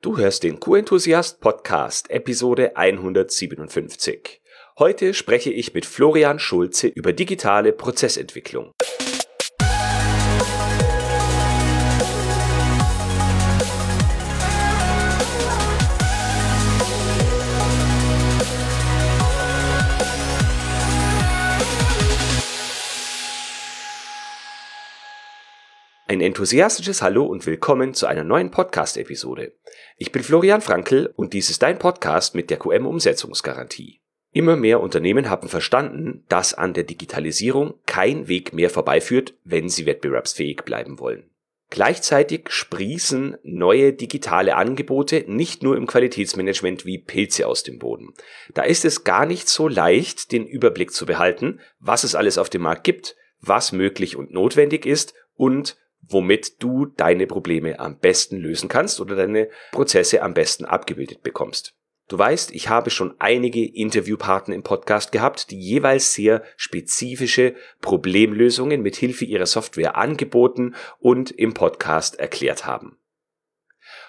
Du hörst den Q-Enthusiast Podcast, Episode 157. Heute spreche ich mit Florian Schulze über digitale Prozessentwicklung. Ein enthusiastisches Hallo und willkommen zu einer neuen Podcast-Episode. Ich bin Florian Frankl und dies ist dein Podcast mit der QM-Umsetzungsgarantie. Immer mehr Unternehmen haben verstanden, dass an der Digitalisierung kein Weg mehr vorbeiführt, wenn sie wettbewerbsfähig bleiben wollen. Gleichzeitig sprießen neue digitale Angebote nicht nur im Qualitätsmanagement wie Pilze aus dem Boden. Da ist es gar nicht so leicht, den Überblick zu behalten, was es alles auf dem Markt gibt, was möglich und notwendig ist und womit du deine Probleme am besten lösen kannst oder deine Prozesse am besten abgebildet bekommst. Du weißt, ich habe schon einige Interviewpartner im Podcast gehabt, die jeweils sehr spezifische Problemlösungen mit Hilfe ihrer Software angeboten und im Podcast erklärt haben.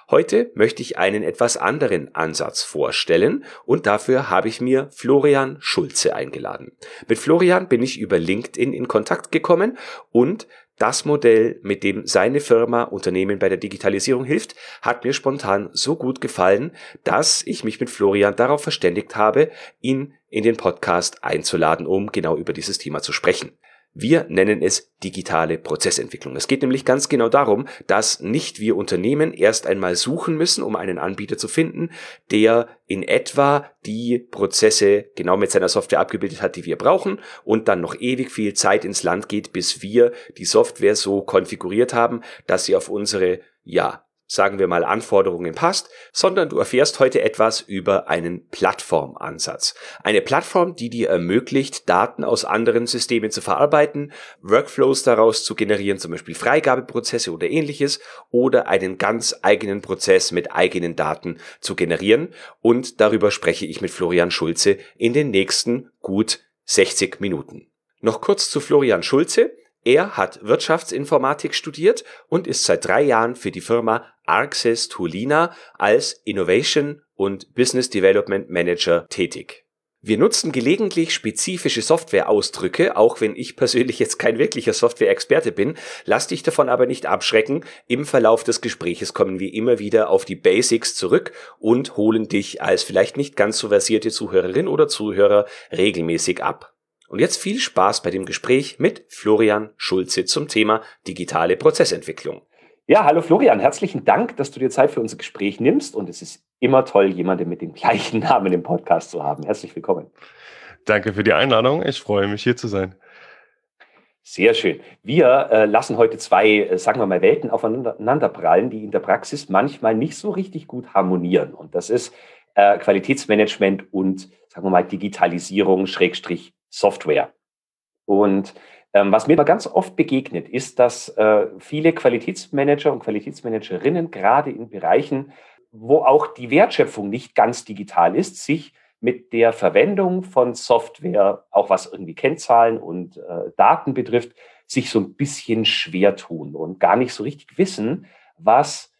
Heute möchte ich einen etwas anderen Ansatz vorstellen und dafür habe ich mir Florian Schulze eingeladen. Mit Florian bin ich über LinkedIn in Kontakt gekommen und das Modell, mit dem seine Firma Unternehmen bei der Digitalisierung hilft, hat mir spontan so gut gefallen, dass ich mich mit Florian darauf verständigt habe, ihn in den Podcast einzuladen, um genau über dieses Thema zu sprechen. Wir nennen es digitale Prozessentwicklung. Es geht nämlich ganz genau darum, dass nicht wir Unternehmen erst einmal suchen müssen, um einen Anbieter zu finden, der in etwa die Prozesse genau mit seiner Software abgebildet hat, die wir brauchen und dann noch ewig viel Zeit ins Land geht, bis wir die Software so konfiguriert haben, dass sie auf unsere ja, sagen wir mal, Anforderungen passt, sondern du erfährst heute etwas über einen Plattformansatz. Eine Plattform, die dir ermöglicht, Daten aus anderen Systemen zu verarbeiten, Workflows daraus zu generieren, zum Beispiel Freigabeprozesse oder ähnliches, oder einen ganz eigenen Prozess mit eigenen Daten zu generieren. Und darüber spreche ich mit Florian Schulze in den nächsten gut 60 Minuten. Noch kurz zu Florian Schulze. Er hat Wirtschaftsinformatik studiert und ist seit drei Jahren für die Firma Arxis Tulina als Innovation und Business Development Manager tätig. Wir nutzen gelegentlich spezifische Softwareausdrücke, auch wenn ich persönlich jetzt kein wirklicher Software-Experte bin, lass dich davon aber nicht abschrecken. Im Verlauf des Gespräches kommen wir immer wieder auf die Basics zurück und holen dich als vielleicht nicht ganz so versierte Zuhörerin oder Zuhörer regelmäßig ab. Und jetzt viel Spaß bei dem Gespräch mit Florian Schulze zum Thema digitale Prozessentwicklung. Ja, hallo Florian, herzlichen Dank, dass du dir Zeit für unser Gespräch nimmst und es ist immer toll, jemanden mit dem gleichen Namen im Podcast zu haben. Herzlich willkommen. Danke für die Einladung. Ich freue mich, hier zu sein. Sehr schön. Wir äh, lassen heute zwei, äh, sagen wir mal, Welten aufeinanderprallen, die in der Praxis manchmal nicht so richtig gut harmonieren. Und das ist äh, Qualitätsmanagement und, sagen wir mal, Digitalisierung, Schrägstrich Software. Und ähm, was mir aber ganz oft begegnet, ist, dass äh, viele Qualitätsmanager und Qualitätsmanagerinnen gerade in Bereichen, wo auch die Wertschöpfung nicht ganz digital ist, sich mit der Verwendung von Software, auch was irgendwie Kennzahlen und äh, Daten betrifft, sich so ein bisschen schwer tun und gar nicht so richtig wissen, was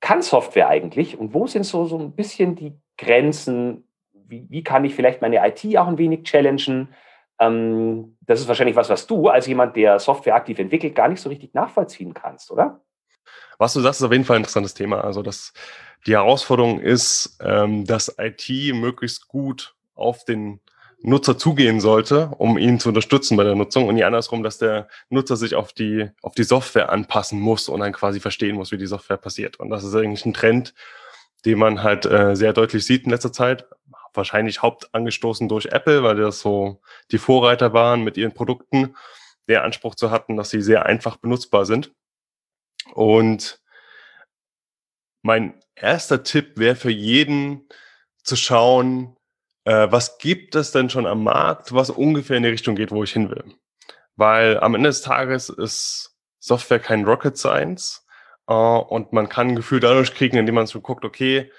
kann Software eigentlich und wo sind so, so ein bisschen die Grenzen wie, wie kann ich vielleicht meine IT auch ein wenig challengen? Ähm, das ist wahrscheinlich was, was du als jemand, der Software aktiv entwickelt, gar nicht so richtig nachvollziehen kannst, oder? Was du sagst, ist auf jeden Fall ein interessantes Thema. Also das, die Herausforderung ist, ähm, dass IT möglichst gut auf den Nutzer zugehen sollte, um ihn zu unterstützen bei der Nutzung und nicht andersrum, dass der Nutzer sich auf die, auf die Software anpassen muss und dann quasi verstehen muss, wie die Software passiert. Und das ist eigentlich ein Trend, den man halt äh, sehr deutlich sieht in letzter Zeit wahrscheinlich hauptangestoßen durch Apple, weil das so die Vorreiter waren mit ihren Produkten, der Anspruch zu hatten, dass sie sehr einfach benutzbar sind. Und mein erster Tipp wäre für jeden zu schauen, äh, was gibt es denn schon am Markt, was ungefähr in die Richtung geht, wo ich hin will. Weil am Ende des Tages ist Software kein Rocket Science äh, und man kann ein Gefühl dadurch kriegen, indem man so guckt, okay,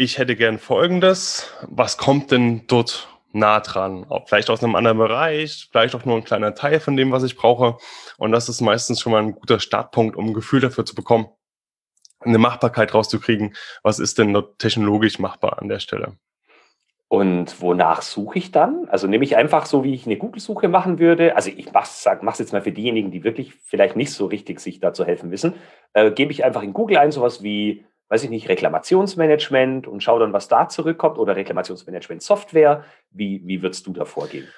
ich hätte gern Folgendes. Was kommt denn dort nah dran? Vielleicht aus einem anderen Bereich, vielleicht auch nur ein kleiner Teil von dem, was ich brauche. Und das ist meistens schon mal ein guter Startpunkt, um ein Gefühl dafür zu bekommen. eine Machbarkeit rauszukriegen. Was ist denn technologisch machbar an der Stelle? Und wonach suche ich dann? Also nehme ich einfach so, wie ich eine Google-Suche machen würde. Also ich mache es jetzt mal für diejenigen, die wirklich vielleicht nicht so richtig sich da zu helfen wissen. Äh, gebe ich einfach in Google ein, sowas wie, weiß ich nicht, Reklamationsmanagement und schaue dann, was da zurückkommt oder Reklamationsmanagement-Software. Wie, wie würdest du da vorgehen?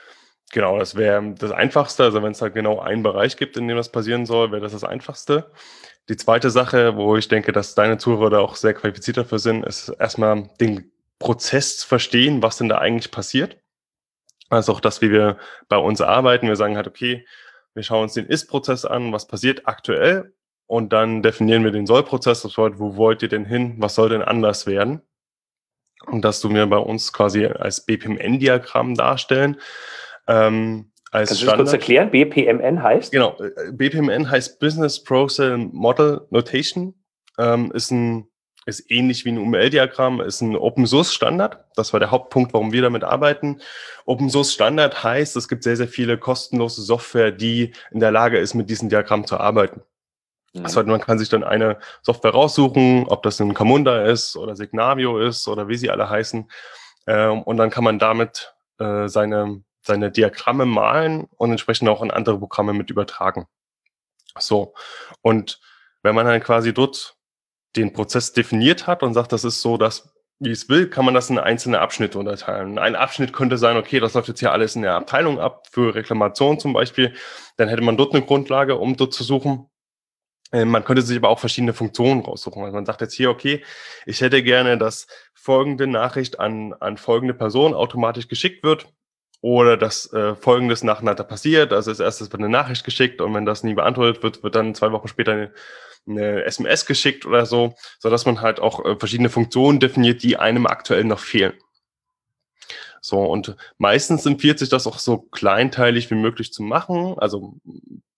Genau, das wäre das Einfachste. Also wenn es halt genau einen Bereich gibt, in dem das passieren soll, wäre das das Einfachste. Die zweite Sache, wo ich denke, dass deine Zuhörer da auch sehr qualifiziert dafür sind, ist erstmal den Prozess zu verstehen, was denn da eigentlich passiert. Also auch das, wie wir bei uns arbeiten. Wir sagen halt, okay, wir schauen uns den Ist-Prozess an, was passiert aktuell und dann definieren wir den Soll-Prozess. Das heißt, wo wollt ihr denn hin? Was soll denn anders werden? Und das tun wir bei uns quasi als BPMN-Diagramm darstellen. Ähm, als Kannst du das kurz erklären? BPMN heißt? Genau, BPMN heißt Business Process Model Notation. Ähm, ist ein ist ähnlich wie ein UML-Diagramm, ist ein Open-Source-Standard. Das war der Hauptpunkt, warum wir damit arbeiten. Open-Source-Standard heißt, es gibt sehr, sehr viele kostenlose Software, die in der Lage ist, mit diesem Diagramm zu arbeiten. Mhm. Das heißt, man kann sich dann eine Software raussuchen, ob das ein Camunda ist oder Signavio ist oder wie sie alle heißen. Ähm, und dann kann man damit äh, seine, seine Diagramme malen und entsprechend auch in andere Programme mit übertragen. So. Und wenn man dann quasi dort den Prozess definiert hat und sagt, das ist so, dass wie es will, kann man das in einzelne Abschnitte unterteilen. Ein Abschnitt könnte sein, okay, das läuft jetzt hier alles in der Abteilung ab, für Reklamation zum Beispiel. Dann hätte man dort eine Grundlage, um dort zu suchen. Ähm, man könnte sich aber auch verschiedene Funktionen raussuchen. Also man sagt jetzt hier, okay, ich hätte gerne, dass folgende Nachricht an, an folgende Person automatisch geschickt wird oder dass äh, Folgendes nacheinander passiert. Also als erstes wird eine Nachricht geschickt und wenn das nie beantwortet wird, wird dann zwei Wochen später eine eine SMS geschickt oder so, so dass man halt auch äh, verschiedene Funktionen definiert, die einem aktuell noch fehlen. So, und meistens empfiehlt sich das auch so kleinteilig wie möglich zu machen, also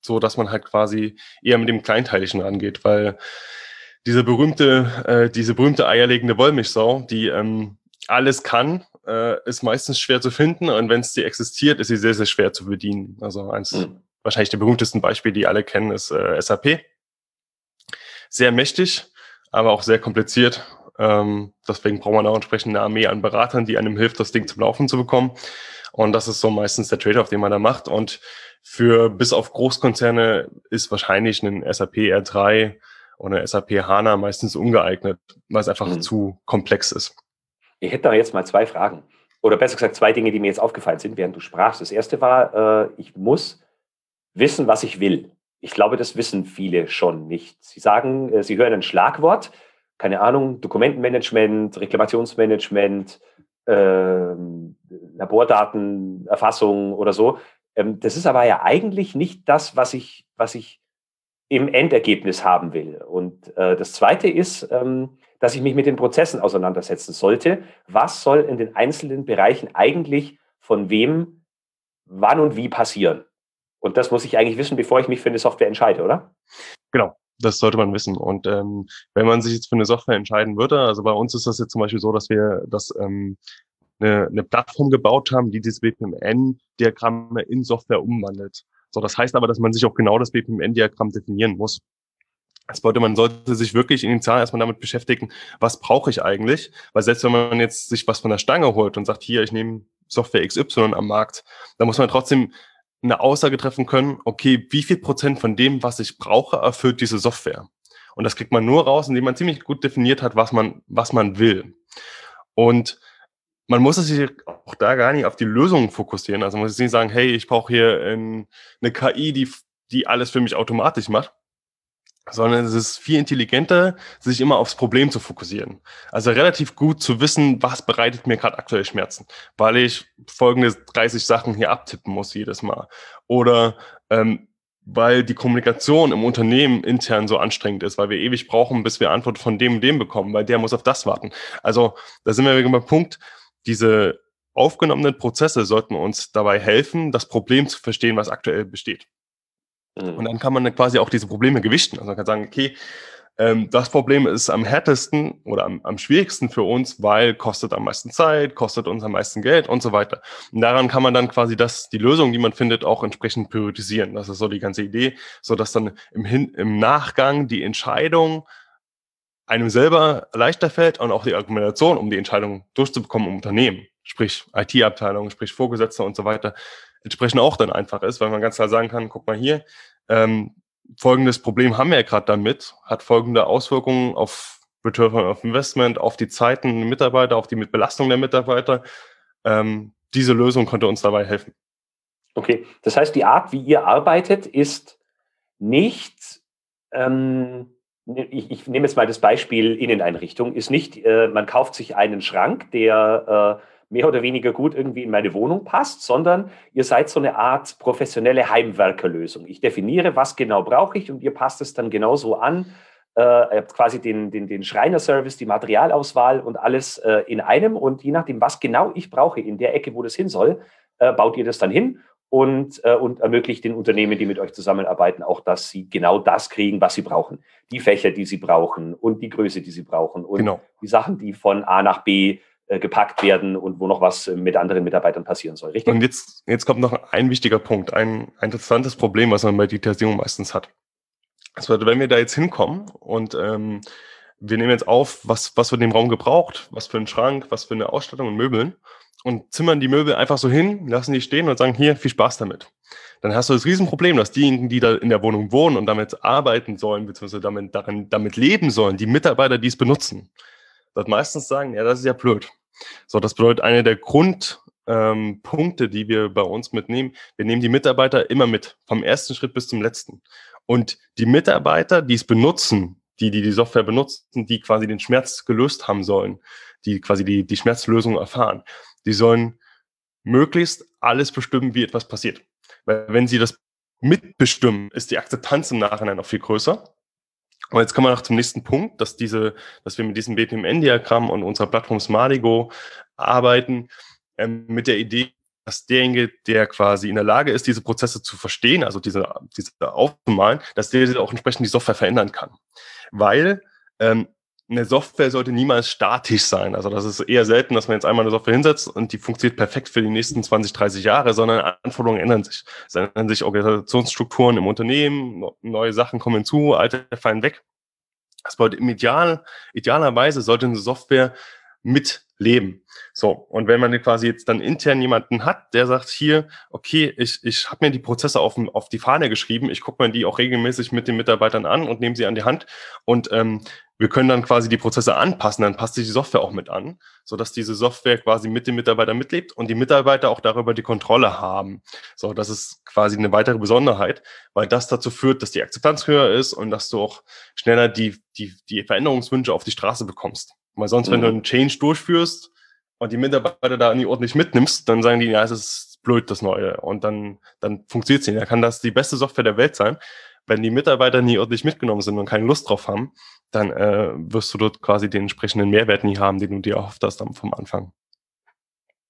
so, dass man halt quasi eher mit dem Kleinteiligen rangeht, weil diese berühmte, äh, diese berühmte eierlegende Wollmilchsau, die ähm, alles kann, äh, ist meistens schwer zu finden und wenn es die existiert, ist sie sehr, sehr schwer zu bedienen. Also eins, mhm. wahrscheinlich der berühmtesten Beispiel, die alle kennen, ist äh, SAP sehr mächtig, aber auch sehr kompliziert. Ähm, deswegen braucht man auch entsprechend eine Armee an Beratern, die einem hilft, das Ding zum Laufen zu bekommen. Und das ist so meistens der Trade-off, den man da macht. Und für bis auf Großkonzerne ist wahrscheinlich ein SAP R3 oder SAP HANA meistens ungeeignet, weil es einfach mhm. zu komplex ist. Ich hätte da jetzt mal zwei Fragen. Oder besser gesagt, zwei Dinge, die mir jetzt aufgefallen sind, während du sprachst. Das erste war, äh, ich muss wissen, was ich will. Ich glaube, das wissen viele schon nicht. Sie sagen, äh, sie hören ein Schlagwort, keine Ahnung, Dokumentenmanagement, Reklamationsmanagement, äh, Labordatenerfassung oder so. Ähm, das ist aber ja eigentlich nicht das, was ich, was ich im Endergebnis haben will. Und äh, das Zweite ist, ähm, dass ich mich mit den Prozessen auseinandersetzen sollte. Was soll in den einzelnen Bereichen eigentlich von wem, wann und wie passieren? Und das muss ich eigentlich wissen, bevor ich mich für eine Software entscheide, oder? Genau, das sollte man wissen. Und ähm, wenn man sich jetzt für eine Software entscheiden würde, also bei uns ist das jetzt zum Beispiel so, dass wir das ähm, eine, eine Plattform gebaut haben, die diese BPMN-Diagramme in Software umwandelt. So, das heißt aber, dass man sich auch genau das BPMN-Diagramm definieren muss. Das bedeutet, man sollte sich wirklich initial erstmal damit beschäftigen, was brauche ich eigentlich? Weil selbst wenn man jetzt sich was von der Stange holt und sagt, hier, ich nehme Software XY am Markt, dann muss man trotzdem eine Aussage treffen können, okay, wie viel Prozent von dem, was ich brauche, erfüllt diese Software? Und das kriegt man nur raus, indem man ziemlich gut definiert hat, was man, was man will. Und man muss sich auch da gar nicht auf die Lösungen fokussieren. Also man muss nicht sagen, hey, ich brauche hier eine KI, die, die alles für mich automatisch macht, sondern es ist viel intelligenter, sich immer aufs Problem zu fokussieren. Also relativ gut zu wissen, was bereitet mir gerade aktuell Schmerzen, weil ich folgende 30 Sachen hier abtippen muss jedes Mal. Oder ähm, weil die Kommunikation im Unternehmen intern so anstrengend ist, weil wir ewig brauchen, bis wir Antwort von dem und dem bekommen, weil der muss auf das warten. Also da sind wir beim Punkt, diese aufgenommenen Prozesse sollten uns dabei helfen, das Problem zu verstehen, was aktuell besteht. Mhm. Und dann kann man quasi auch diese Probleme gewichten. Also man kann sagen, okay, ähm, das Problem ist am härtesten oder am, am schwierigsten für uns, weil kostet am meisten Zeit, kostet uns am meisten Geld und so weiter. Und daran kann man dann quasi das, die Lösung, die man findet, auch entsprechend priorisieren. Das ist so die ganze Idee, so dass dann im, Hin im Nachgang die Entscheidung einem selber leichter fällt und auch die Argumentation, um die Entscheidung durchzubekommen im Unternehmen, sprich IT-Abteilung, sprich Vorgesetzte und so weiter, entsprechend auch dann einfach ist, weil man ganz klar sagen kann, guck mal hier, ähm, folgendes Problem haben wir ja gerade damit, hat folgende Auswirkungen auf Return of Investment, auf die Zeiten der Mitarbeiter, auf die Belastung der Mitarbeiter. Ähm, diese Lösung könnte uns dabei helfen. Okay, das heißt, die Art, wie ihr arbeitet, ist nicht, ähm, ich, ich, nehme jetzt mal das Beispiel Inneneinrichtung, ist nicht, äh, man kauft sich einen Schrank, der äh, mehr oder weniger gut irgendwie in meine Wohnung passt, sondern ihr seid so eine Art professionelle Heimwerkerlösung. Ich definiere, was genau brauche ich und ihr passt es dann genauso an. Äh, ihr habt quasi den, den, den Schreinerservice, die Materialauswahl und alles äh, in einem und je nachdem, was genau ich brauche in der Ecke, wo das hin soll, äh, baut ihr das dann hin und, äh, und ermöglicht den Unternehmen, die mit euch zusammenarbeiten, auch, dass sie genau das kriegen, was sie brauchen. Die Fächer, die sie brauchen und die Größe, die sie brauchen und genau. die Sachen, die von A nach B äh, gepackt werden und wo noch was mit anderen Mitarbeitern passieren soll, richtig? Und jetzt, jetzt kommt noch ein wichtiger Punkt, ein, ein interessantes Problem, was man bei Digitalisierung meistens hat. Also wenn wir da jetzt hinkommen und ähm, wir nehmen jetzt auf, was, was wird in dem Raum gebraucht, was für einen Schrank, was für eine Ausstattung und Möbeln und zimmern die Möbel einfach so hin, lassen die stehen und sagen, hier, viel Spaß damit. Dann hast du das Riesenproblem, dass diejenigen, die da in der Wohnung wohnen und damit arbeiten sollen, beziehungsweise damit, darin, damit leben sollen, die Mitarbeiter, die es benutzen, dort meistens sagen, ja, das ist ja blöd. So, das bedeutet, eine der Grundpunkte, ähm, die wir bei uns mitnehmen, wir nehmen die Mitarbeiter immer mit, vom ersten Schritt bis zum letzten. Und die Mitarbeiter, die es benutzen, die, die die Software benutzen, die quasi den Schmerz gelöst haben sollen, die quasi die, die Schmerzlösung erfahren, die sollen möglichst alles bestimmen, wie etwas passiert. Weil wenn sie das mitbestimmen, ist die Akzeptanz im Nachhinein noch viel größer. Und jetzt kommen wir noch zum nächsten Punkt, dass diese, dass wir mit diesem BPMN-Diagramm und unserer Plattform Smartigo arbeiten, ähm, mit der Idee, dass derjenige, der quasi in der Lage ist, diese Prozesse zu verstehen, also diese, diese aufzumalen, dass der auch entsprechend die Software verändern kann. Weil ähm, eine Software sollte niemals statisch sein. Also das ist eher selten, dass man jetzt einmal eine Software hinsetzt und die funktioniert perfekt für die nächsten 20, 30 Jahre, sondern Anforderungen ändern sich. Es ändern sich Organisationsstrukturen im Unternehmen, neue Sachen kommen hinzu, alte fallen weg. Das bedeutet, im Ideal, idealerweise sollte eine Software mitleben. So, und wenn man quasi jetzt dann intern jemanden hat, der sagt hier, okay, ich, ich habe mir die Prozesse auf, auf die Fahne geschrieben, ich gucke mir die auch regelmäßig mit den Mitarbeitern an und nehme sie an die Hand und ähm, wir können dann quasi die Prozesse anpassen, dann passt sich die Software auch mit an, so dass diese Software quasi mit dem Mitarbeiter mitlebt und die Mitarbeiter auch darüber die Kontrolle haben. So, das ist quasi eine weitere Besonderheit, weil das dazu führt, dass die Akzeptanz höher ist und dass du auch schneller die, die, die Veränderungswünsche auf die Straße bekommst. Weil sonst, mhm. wenn du mhm. einen Change durchführst und die Mitarbeiter da nie ordentlich mitnimmst, dann sagen die, ja, es ist blöd, das Neue. Und dann, dann funktioniert es nicht. Da kann das die beste Software der Welt sein. Wenn die Mitarbeiter nie ordentlich mitgenommen sind und keine Lust drauf haben, dann äh, wirst du dort quasi den entsprechenden Mehrwert nie haben, den du dir erhofft hast vom Anfang.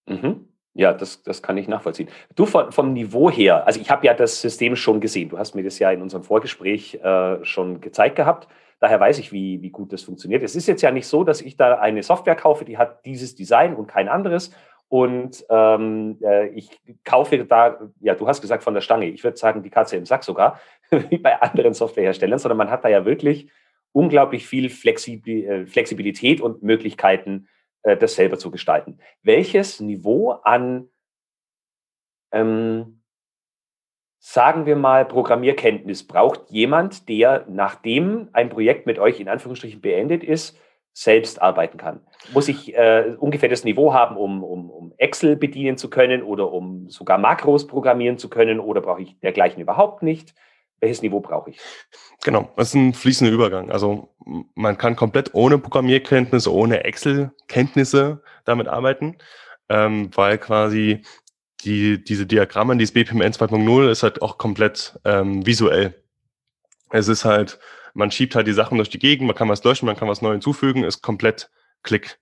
Mhm. Ja, das, das kann ich nachvollziehen. Du von, vom Niveau her, also ich habe ja das System schon gesehen. Du hast mir das ja in unserem Vorgespräch äh, schon gezeigt gehabt. Daher weiß ich, wie, wie gut das funktioniert. Es ist jetzt ja nicht so, dass ich da eine Software kaufe, die hat dieses Design und kein anderes. Und ähm, äh, ich kaufe da, ja, du hast gesagt von der Stange, ich würde sagen, die Katze im Sack sogar, wie bei anderen Softwareherstellern, sondern man hat da ja wirklich unglaublich viel äh, Flexibilität und Möglichkeiten, äh, das selber zu gestalten. Welches Niveau an, ähm, sagen wir mal, Programmierkenntnis braucht jemand, der, nachdem ein Projekt mit euch in Anführungsstrichen beendet ist, selbst arbeiten kann? Muss ich äh, ungefähr das Niveau haben, um, um, um Excel bedienen zu können oder um sogar Makros programmieren zu können oder brauche ich dergleichen überhaupt nicht? welches Niveau brauche ich? Genau, das ist ein fließender Übergang. Also man kann komplett ohne Programmierkenntnisse, ohne Excel-Kenntnisse damit arbeiten, ähm, weil quasi die, diese Diagramme, dieses BPMN 2.0 ist halt auch komplett ähm, visuell. Es ist halt, man schiebt halt die Sachen durch die Gegend, man kann was löschen, man kann was neu hinzufügen, ist komplett Klick.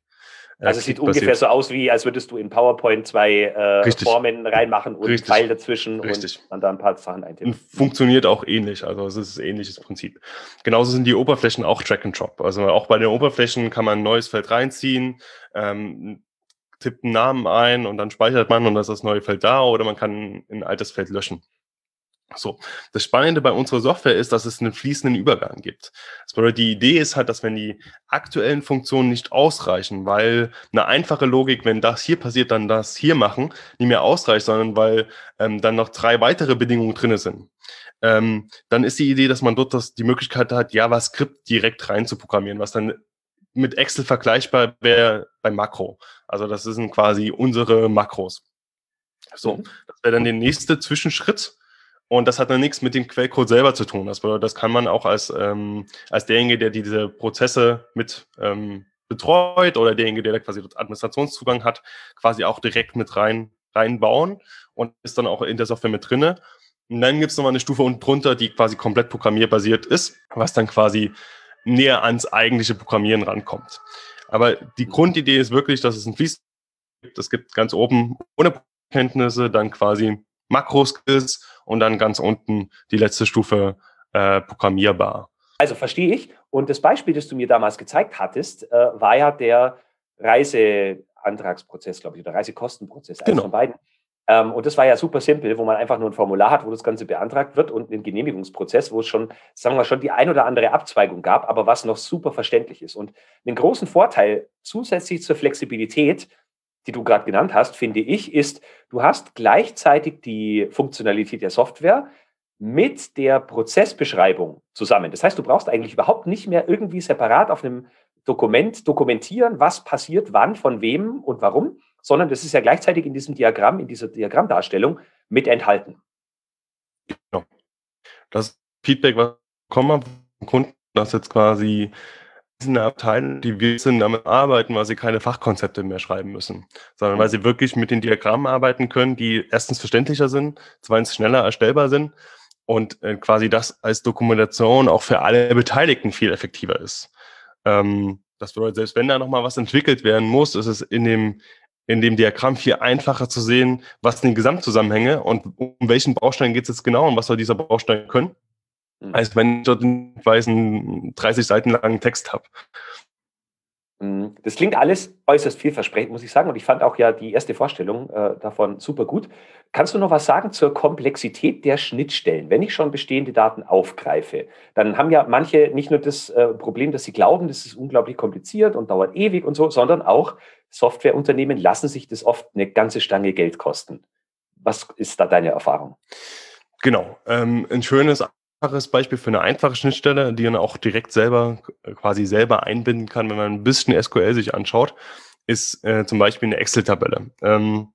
Also es sieht ungefähr so aus, wie als würdest du in PowerPoint zwei äh, Formen reinmachen und Richtig. Pfeil dazwischen Richtig. und dann da ein paar Sachen eintippen. Funktioniert auch ähnlich, also es ist ein ähnliches Prinzip. Genauso sind die Oberflächen auch Track and Drop. Also auch bei den Oberflächen kann man ein neues Feld reinziehen, ähm, tippt einen Namen ein und dann speichert man und dann ist das neue Feld da oder man kann ein altes Feld löschen. So, das Spannende bei unserer Software ist, dass es einen fließenden Übergang gibt. Das bedeutet, die Idee ist halt, dass wenn die aktuellen Funktionen nicht ausreichen, weil eine einfache Logik, wenn das hier passiert, dann das hier machen, nicht mehr ausreicht, sondern weil ähm, dann noch drei weitere Bedingungen drinne sind. Ähm, dann ist die Idee, dass man dort das, die Möglichkeit hat, JavaScript direkt rein zu programmieren, was dann mit Excel vergleichbar wäre beim Makro. Also das sind quasi unsere Makros. So, mhm. das wäre dann der nächste Zwischenschritt und das hat dann nichts mit dem Quellcode selber zu tun. Das, das kann man auch als, ähm, als derjenige, der diese Prozesse mit ähm, betreut oder derjenige, der quasi Administrationszugang hat, quasi auch direkt mit rein reinbauen und ist dann auch in der Software mit drinne. Und dann gibt es nochmal eine Stufe unten drunter, die quasi komplett programmierbasiert ist, was dann quasi näher ans eigentliche Programmieren rankommt. Aber die Grundidee ist wirklich, dass es ein Fließ gibt. Es gibt ganz oben ohne Kenntnisse dann quasi Makroskills und dann ganz unten die letzte Stufe äh, programmierbar. Also verstehe ich. Und das Beispiel, das du mir damals gezeigt hattest, äh, war ja der Reiseantragsprozess, glaube ich, oder Reisekostenprozess, eines genau. von beiden. Ähm, und das war ja super simpel, wo man einfach nur ein Formular hat, wo das Ganze beantragt wird und einen Genehmigungsprozess, wo es schon, sagen wir schon, die ein oder andere Abzweigung gab, aber was noch super verständlich ist. Und einen großen Vorteil zusätzlich zur Flexibilität die du gerade genannt hast, finde ich, ist, du hast gleichzeitig die Funktionalität der Software mit der Prozessbeschreibung zusammen. Das heißt, du brauchst eigentlich überhaupt nicht mehr irgendwie separat auf einem Dokument dokumentieren, was passiert, wann, von wem und warum, sondern das ist ja gleichzeitig in diesem Diagramm, in dieser Diagrammdarstellung mit enthalten. Genau. Das Feedback, was kommen vom Kunden, das jetzt quasi eine Abteilung, die wir sind, damit arbeiten, weil sie keine Fachkonzepte mehr schreiben müssen, sondern weil sie wirklich mit den Diagrammen arbeiten können, die erstens verständlicher sind, zweitens schneller erstellbar sind und äh, quasi das als Dokumentation auch für alle Beteiligten viel effektiver ist. Ähm, das bedeutet, selbst wenn da nochmal was entwickelt werden muss, ist es in dem, in dem Diagramm viel einfacher zu sehen, was sind die Gesamtzusammenhänge und um welchen Baustein geht es jetzt genau und was soll dieser Baustein können Mhm. als wenn ich dort einen weißen 30 Seiten langen Text habe. Mhm. Das klingt alles äußerst vielversprechend, muss ich sagen. Und ich fand auch ja die erste Vorstellung äh, davon super gut. Kannst du noch was sagen zur Komplexität der Schnittstellen? Wenn ich schon bestehende Daten aufgreife, dann haben ja manche nicht nur das äh, Problem, dass sie glauben, das ist unglaublich kompliziert und dauert ewig und so, sondern auch Softwareunternehmen lassen sich das oft eine ganze Stange Geld kosten. Was ist da deine Erfahrung? Genau. Ähm, ein schönes einfaches Beispiel für eine einfache Schnittstelle, die man auch direkt selber quasi selber einbinden kann, wenn man ein bisschen SQL sich anschaut, ist äh, zum Beispiel eine Excel-Tabelle. Ähm,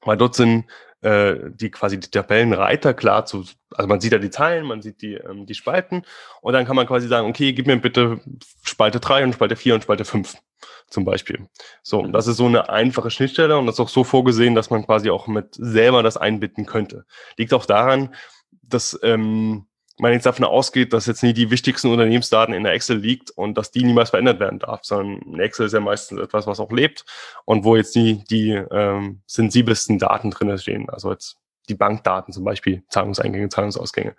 weil dort sind äh, die quasi die Tabellenreiter klar zu, also man sieht ja die Zeilen, man sieht die, ähm, die Spalten und dann kann man quasi sagen, okay, gib mir bitte Spalte 3 und Spalte 4 und Spalte 5 zum Beispiel. So, mhm. das ist so eine einfache Schnittstelle und das ist auch so vorgesehen, dass man quasi auch mit selber das einbinden könnte. Liegt auch daran, dass ähm, man jetzt davon ausgeht, dass jetzt nie die wichtigsten Unternehmensdaten in der Excel liegt und dass die niemals verändert werden darf, sondern Excel ist ja meistens etwas, was auch lebt und wo jetzt nie die ähm, sensibelsten Daten drin stehen. Also jetzt die Bankdaten zum Beispiel, Zahlungseingänge, Zahlungsausgänge.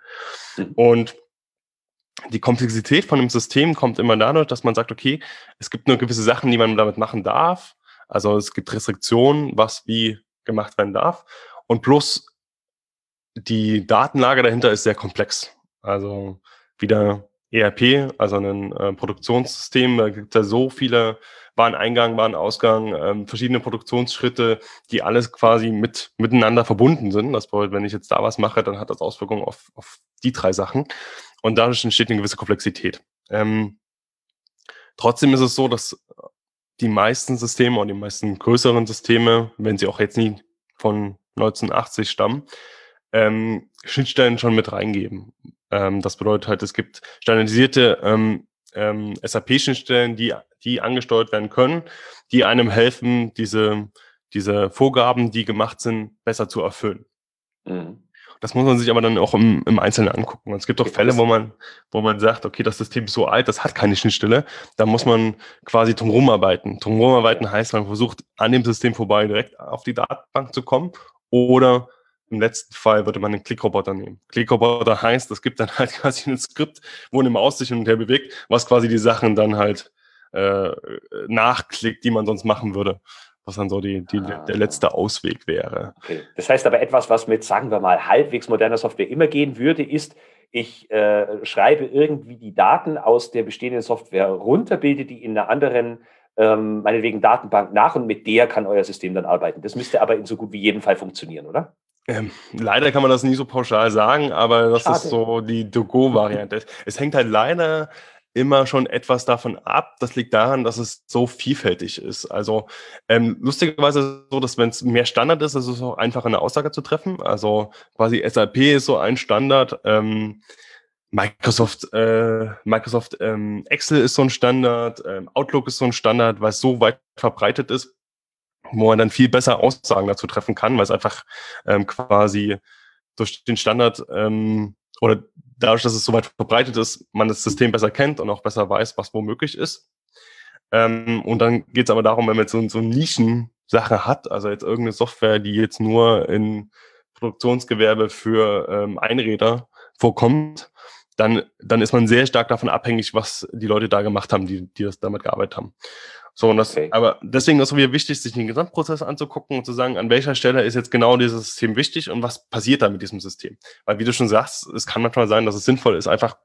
Mhm. Und die Komplexität von dem System kommt immer dadurch, dass man sagt, okay, es gibt nur gewisse Sachen, die man damit machen darf. Also es gibt Restriktionen, was wie gemacht werden darf. Und plus die Datenlage dahinter ist sehr komplex. Also wieder ERP, also ein äh, Produktionssystem, da gibt es ja so viele Wareneingang, Warenausgang, ähm, verschiedene Produktionsschritte, die alles quasi mit miteinander verbunden sind. Das bedeutet, wenn ich jetzt da was mache, dann hat das Auswirkungen auf, auf die drei Sachen. Und dadurch entsteht eine gewisse Komplexität. Ähm, trotzdem ist es so, dass die meisten Systeme und die meisten größeren Systeme, wenn sie auch jetzt nie von 1980 stammen, ähm, Schnittstellen schon mit reingeben. Ähm, das bedeutet halt, es gibt standardisierte ähm, ähm, SAP-Schnittstellen, die, die angesteuert werden können, die einem helfen, diese, diese Vorgaben, die gemacht sind, besser zu erfüllen. Mhm. Das muss man sich aber dann auch im, im Einzelnen angucken. Es gibt auch Fälle, wo man, wo man sagt, okay, das System ist so alt, das hat keine Schnittstelle. Da muss man quasi drumherum arbeiten. Drumherum arbeiten heißt, man versucht an dem System vorbei direkt auf die Datenbank zu kommen oder im letzten Fall würde man einen Klickroboter nehmen. Klickroboter heißt, es gibt dann halt quasi ein Skript, wo eine Maus sich hin und her bewegt, was quasi die Sachen dann halt äh, nachklickt, die man sonst machen würde. Was dann so die, die, ah. der letzte Ausweg wäre. Okay. Das heißt aber etwas, was mit, sagen wir mal, halbwegs moderner Software immer gehen würde, ist, ich äh, schreibe irgendwie die Daten aus der bestehenden Software runter, bilde die in einer anderen, ähm, meinetwegen Datenbank nach und mit der kann euer System dann arbeiten. Das müsste aber in so gut wie jedem Fall funktionieren, oder? Ähm, leider kann man das nie so pauschal sagen, aber das Schade. ist so die To-Go-Variante. es hängt halt leider immer schon etwas davon ab. Das liegt daran, dass es so vielfältig ist. Also ähm, lustigerweise so, dass wenn es mehr Standard ist, ist es auch einfacher eine Aussage zu treffen. Also quasi SAP ist so ein Standard. Ähm, Microsoft, äh, Microsoft ähm, Excel ist so ein Standard, ähm, Outlook ist so ein Standard, weil es so weit verbreitet ist, wo man dann viel besser Aussagen dazu treffen kann, weil es einfach ähm, quasi durch den Standard ähm, oder dadurch, dass es so weit verbreitet ist, man das System besser kennt und auch besser weiß, was wo möglich ist. Ähm, und dann geht es aber darum, wenn man jetzt so, so eine Nischensache hat, also jetzt irgendeine Software, die jetzt nur in Produktionsgewerbe für ähm, Einräder vorkommt, dann, dann ist man sehr stark davon abhängig, was die Leute da gemacht haben, die, die das damit gearbeitet haben. So, und das, okay. aber deswegen ist es wieder wichtig, sich den Gesamtprozess anzugucken und zu sagen, an welcher Stelle ist jetzt genau dieses System wichtig und was passiert da mit diesem System. Weil, wie du schon sagst, es kann manchmal sein, dass es sinnvoll ist, einfach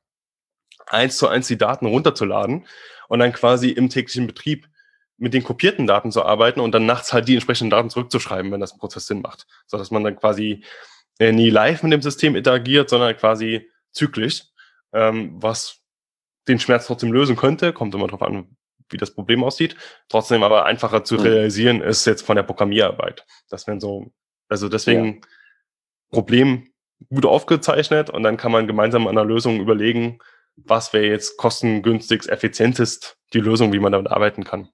eins zu eins die Daten runterzuladen und dann quasi im täglichen Betrieb mit den kopierten Daten zu arbeiten und dann nachts halt die entsprechenden Daten zurückzuschreiben, wenn das ein Prozess Sinn macht. So dass man dann quasi äh, nie live mit dem System interagiert, sondern quasi zyklisch, ähm, was den Schmerz trotzdem lösen könnte. Kommt immer darauf an, wie das Problem aussieht. Trotzdem aber einfacher zu mhm. realisieren ist jetzt von der Programmierarbeit. Das wären so, also deswegen ja. Problem gut aufgezeichnet und dann kann man gemeinsam an einer Lösung überlegen, was wäre jetzt kostengünstigst, effizientest die Lösung, wie man damit arbeiten kann.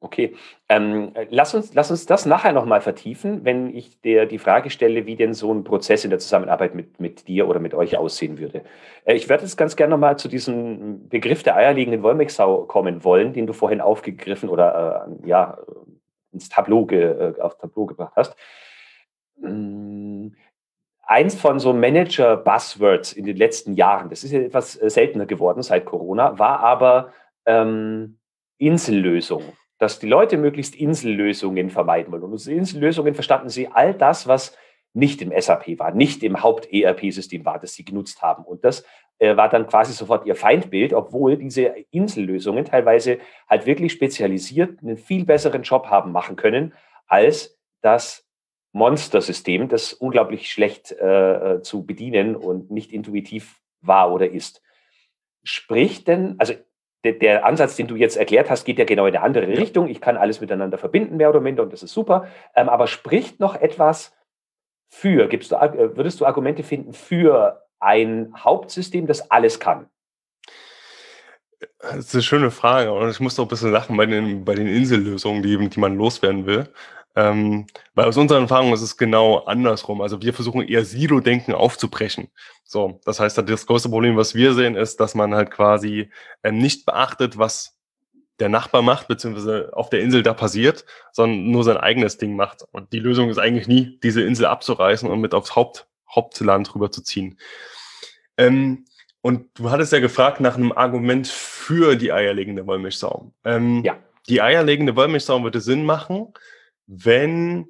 Okay, ähm, lass uns lass uns das nachher noch mal vertiefen, wenn ich dir die Frage stelle, wie denn so ein Prozess in der Zusammenarbeit mit mit dir oder mit euch aussehen würde. Äh, ich würde jetzt ganz gerne noch mal zu diesem Begriff der eierlegenden Wollmilchsau kommen wollen, den du vorhin aufgegriffen oder, äh, ja, ins Tableau ge äh, aufs Tableau gebracht hast. Hm, eins von so Manager-Buzzwords in den letzten Jahren, das ist ja etwas, äh, seltener geworden seit Corona, war aber, ähm, Insellösung dass die Leute möglichst Insellösungen vermeiden wollen. Und unter Insellösungen verstanden sie all das, was nicht im SAP war, nicht im Haupt-ERP-System war, das sie genutzt haben. Und das äh, war dann quasi sofort ihr Feindbild, obwohl diese Insellösungen teilweise halt wirklich spezialisiert einen viel besseren Job haben machen können als das Monster-System, das unglaublich schlecht äh, äh zu bedienen und nicht intuitiv war oder ist. Spricht denn, also der, der, Ansatz, den du jetzt erklärt hast, geht ja genau in eine andere Richtung. Ich kann alles miteinander verbinden, mehr oder minder, und das ist super. Ähm, aber spricht noch etwas für, gibst du, äh, würdest du Argumente finden für ein Hauptsystem, das alles kann? Das ist eine schöne Frage und ich muss doch ein bisschen lachen bei den, bei den Insellösungen, die, die man loswerden will. Ähm, weil aus unserer Erfahrung ist es genau andersrum. Also wir versuchen eher Silo-Denken aufzubrechen. So, das heißt, das größte Problem, was wir sehen, ist, dass man halt quasi ähm, nicht beachtet, was der Nachbar macht, beziehungsweise auf der Insel da passiert, sondern nur sein eigenes Ding macht. Und die Lösung ist eigentlich nie, diese Insel abzureißen und mit aufs Haupt, Hauptland rüberzuziehen. Ähm, und du hattest ja gefragt nach einem Argument für die eierlegende Wollmilchsau. Ähm, ja. Die eierlegende Wollmilchsau würde Sinn machen, wenn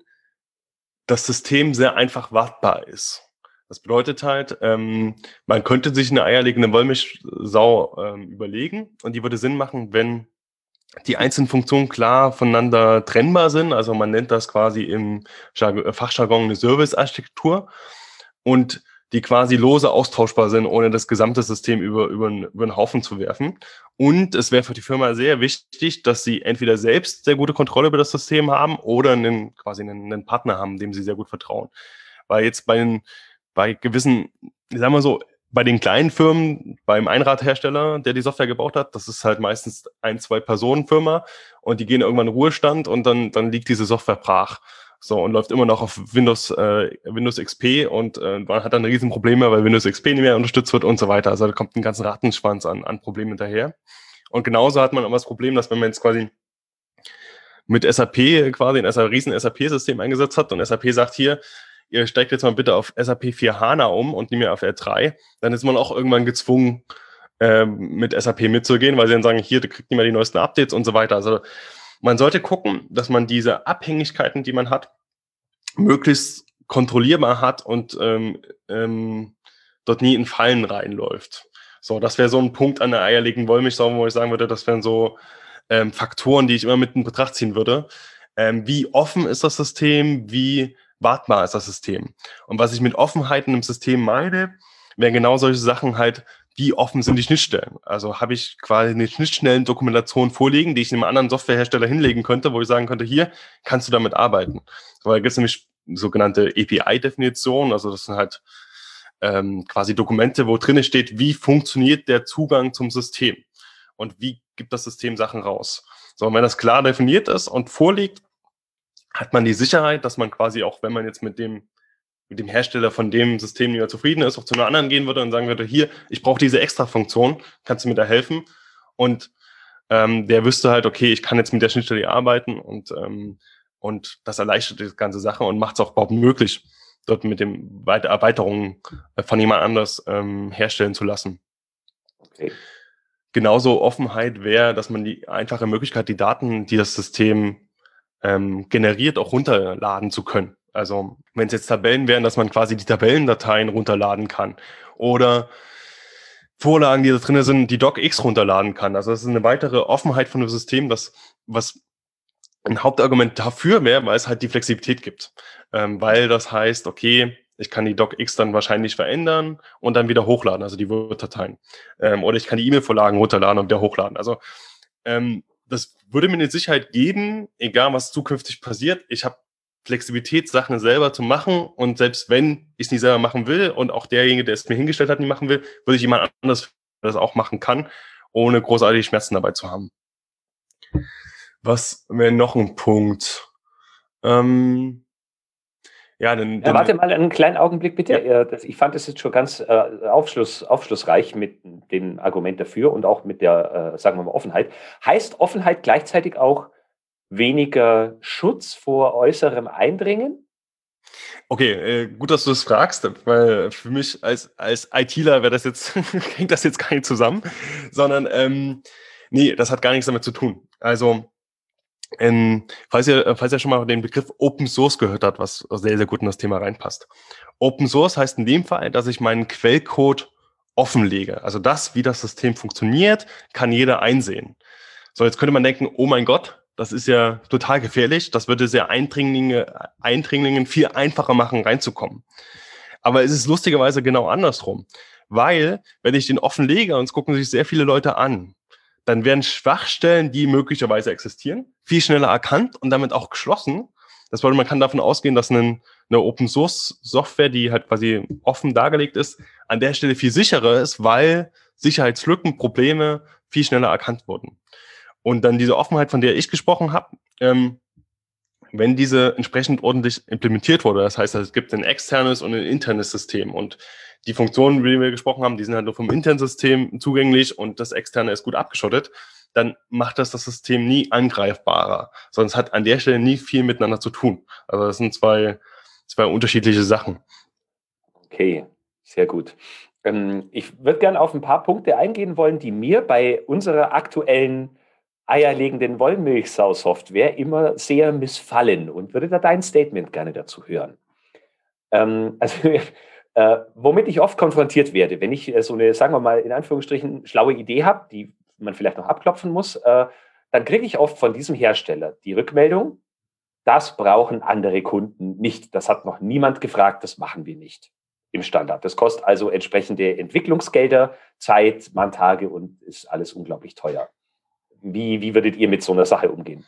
das System sehr einfach wartbar ist. Das bedeutet halt, ähm, man könnte sich eine eierlegende Wollmilchsau ähm, überlegen und die würde Sinn machen, wenn die einzelnen Funktionen klar voneinander trennbar sind. Also man nennt das quasi im Fachjargon eine Servicearchitektur und die quasi lose austauschbar sind, ohne das gesamte System über, über, über den Haufen zu werfen. Und es wäre für die Firma sehr wichtig, dass sie entweder selbst sehr gute Kontrolle über das System haben oder einen, quasi einen, einen Partner haben, dem sie sehr gut vertrauen. Weil jetzt bei, den, bei gewissen, sagen wir so, bei den kleinen Firmen, beim Einradhersteller, der die Software gebaut hat, das ist halt meistens ein, zwei Personen Firma und die gehen irgendwann in Ruhestand und dann, dann liegt diese Software brach. So, und läuft immer noch auf Windows, äh, Windows XP und äh, man hat dann riesen Probleme, weil Windows XP nicht mehr unterstützt wird und so weiter. Also da kommt ein ganzen Rattenschwanz an, an Problemen hinterher. Und genauso hat man aber das Problem, dass wenn man jetzt quasi mit SAP quasi ein riesen SAP-System eingesetzt hat und SAP sagt hier, ihr steigt jetzt mal bitte auf SAP 4 HANA um und nicht mehr auf R3, dann ist man auch irgendwann gezwungen, ähm, mit SAP mitzugehen, weil sie dann sagen, hier, du kriegst nicht mehr die neuesten Updates und so weiter. Also man sollte gucken, dass man diese Abhängigkeiten, die man hat, möglichst kontrollierbar hat und ähm, ähm, dort nie in Fallen reinläuft. So, das wäre so ein Punkt an der eierlegenden Wollmilchsau, wo ich sagen würde, das wären so ähm, Faktoren, die ich immer mit in Betracht ziehen würde. Ähm, wie offen ist das System? Wie wartbar ist das System? Und was ich mit Offenheiten im System meine, wären genau solche Sachen halt, wie offen sind die Schnittstellen? Also habe ich quasi eine Schnittstellendokumentation vorliegen, die ich einem anderen Softwarehersteller hinlegen könnte, wo ich sagen könnte, hier kannst du damit arbeiten. Weil da gibt es nämlich sogenannte API-Definitionen, also das sind halt ähm, quasi Dokumente, wo drin steht, wie funktioniert der Zugang zum System und wie gibt das System Sachen raus. So, und wenn das klar definiert ist und vorliegt, hat man die Sicherheit, dass man quasi auch, wenn man jetzt mit dem mit dem Hersteller von dem System nicht mehr zufrieden ist, auch zu einer anderen gehen würde und sagen würde, hier, ich brauche diese extra Funktion, kannst du mir da helfen? Und ähm, der wüsste halt, okay, ich kann jetzt mit der Schnittstelle arbeiten und, ähm, und das erleichtert die ganze Sache und macht es auch überhaupt möglich, dort mit dem Weiter Erweiterungen äh, von jemand anders ähm, herstellen zu lassen. Okay. Genauso Offenheit wäre, dass man die einfache Möglichkeit, die Daten, die das System ähm, generiert, auch runterladen zu können. Also wenn es jetzt Tabellen wären, dass man quasi die Tabellendateien runterladen kann oder Vorlagen, die da drin sind, die DocX runterladen kann. Also das ist eine weitere Offenheit von dem System, das was ein Hauptargument dafür wäre, weil es halt die Flexibilität gibt. Ähm, weil das heißt, okay, ich kann die DocX dann wahrscheinlich verändern und dann wieder hochladen, also die Word-Dateien. Ähm, oder ich kann die E-Mail-Vorlagen runterladen und wieder hochladen. Also ähm, das würde mir eine Sicherheit geben, egal was zukünftig passiert. Ich habe Flexibilität, Sachen selber zu machen. Und selbst wenn ich es nicht selber machen will und auch derjenige, der es mir hingestellt hat, nicht machen will, würde ich jemand anders das auch machen kann, ohne großartige Schmerzen dabei zu haben. Was wäre noch ein Punkt? Ähm, ja, dann, dann ja, warte mal einen kleinen Augenblick bitte. Ja. Ich fand es jetzt schon ganz äh, aufschluss, aufschlussreich mit dem Argument dafür und auch mit der, äh, sagen wir mal, Offenheit. Heißt Offenheit gleichzeitig auch, weniger Schutz vor äußerem Eindringen? Okay, äh, gut, dass du das fragst, weil für mich als, als ITler wäre das jetzt, hängt das jetzt gar nicht zusammen, sondern ähm, nee, das hat gar nichts damit zu tun. Also, ähm, falls, ihr, falls ihr schon mal den Begriff Open Source gehört habt, was sehr, sehr gut in das Thema reinpasst. Open Source heißt in dem Fall, dass ich meinen Quellcode offenlege. Also das, wie das System funktioniert, kann jeder einsehen. So, jetzt könnte man denken, oh mein Gott, das ist ja total gefährlich. Das würde sehr Eindringlinge, Eindringlingen viel einfacher machen, reinzukommen. Aber es ist lustigerweise genau andersrum. Weil, wenn ich den offen lege, und es gucken sich sehr viele Leute an, dann werden Schwachstellen, die möglicherweise existieren, viel schneller erkannt und damit auch geschlossen. Das bedeutet, man kann davon ausgehen, dass eine, eine Open Source Software, die halt quasi offen dargelegt ist, an der Stelle viel sicherer ist, weil Sicherheitslücken, Probleme viel schneller erkannt wurden. Und dann diese Offenheit, von der ich gesprochen habe, ähm, wenn diese entsprechend ordentlich implementiert wurde, das heißt, es gibt ein externes und ein internes System und die Funktionen, über die wir gesprochen haben, die sind halt nur vom internen System zugänglich und das externe ist gut abgeschottet, dann macht das das System nie angreifbarer, sondern es hat an der Stelle nie viel miteinander zu tun. Also das sind zwei, zwei unterschiedliche Sachen. Okay, sehr gut. Ähm, ich würde gerne auf ein paar Punkte eingehen wollen, die mir bei unserer aktuellen eierlegenden Wollmilchsau-Software immer sehr missfallen und würde da dein Statement gerne dazu hören. Ähm, also, äh, womit ich oft konfrontiert werde, wenn ich äh, so eine, sagen wir mal, in Anführungsstrichen schlaue Idee habe, die man vielleicht noch abklopfen muss, äh, dann kriege ich oft von diesem Hersteller die Rückmeldung, das brauchen andere Kunden nicht. Das hat noch niemand gefragt, das machen wir nicht im Standard. Das kostet also entsprechende Entwicklungsgelder, Zeit, Manntage und ist alles unglaublich teuer. Wie, wie würdet ihr mit so einer Sache umgehen?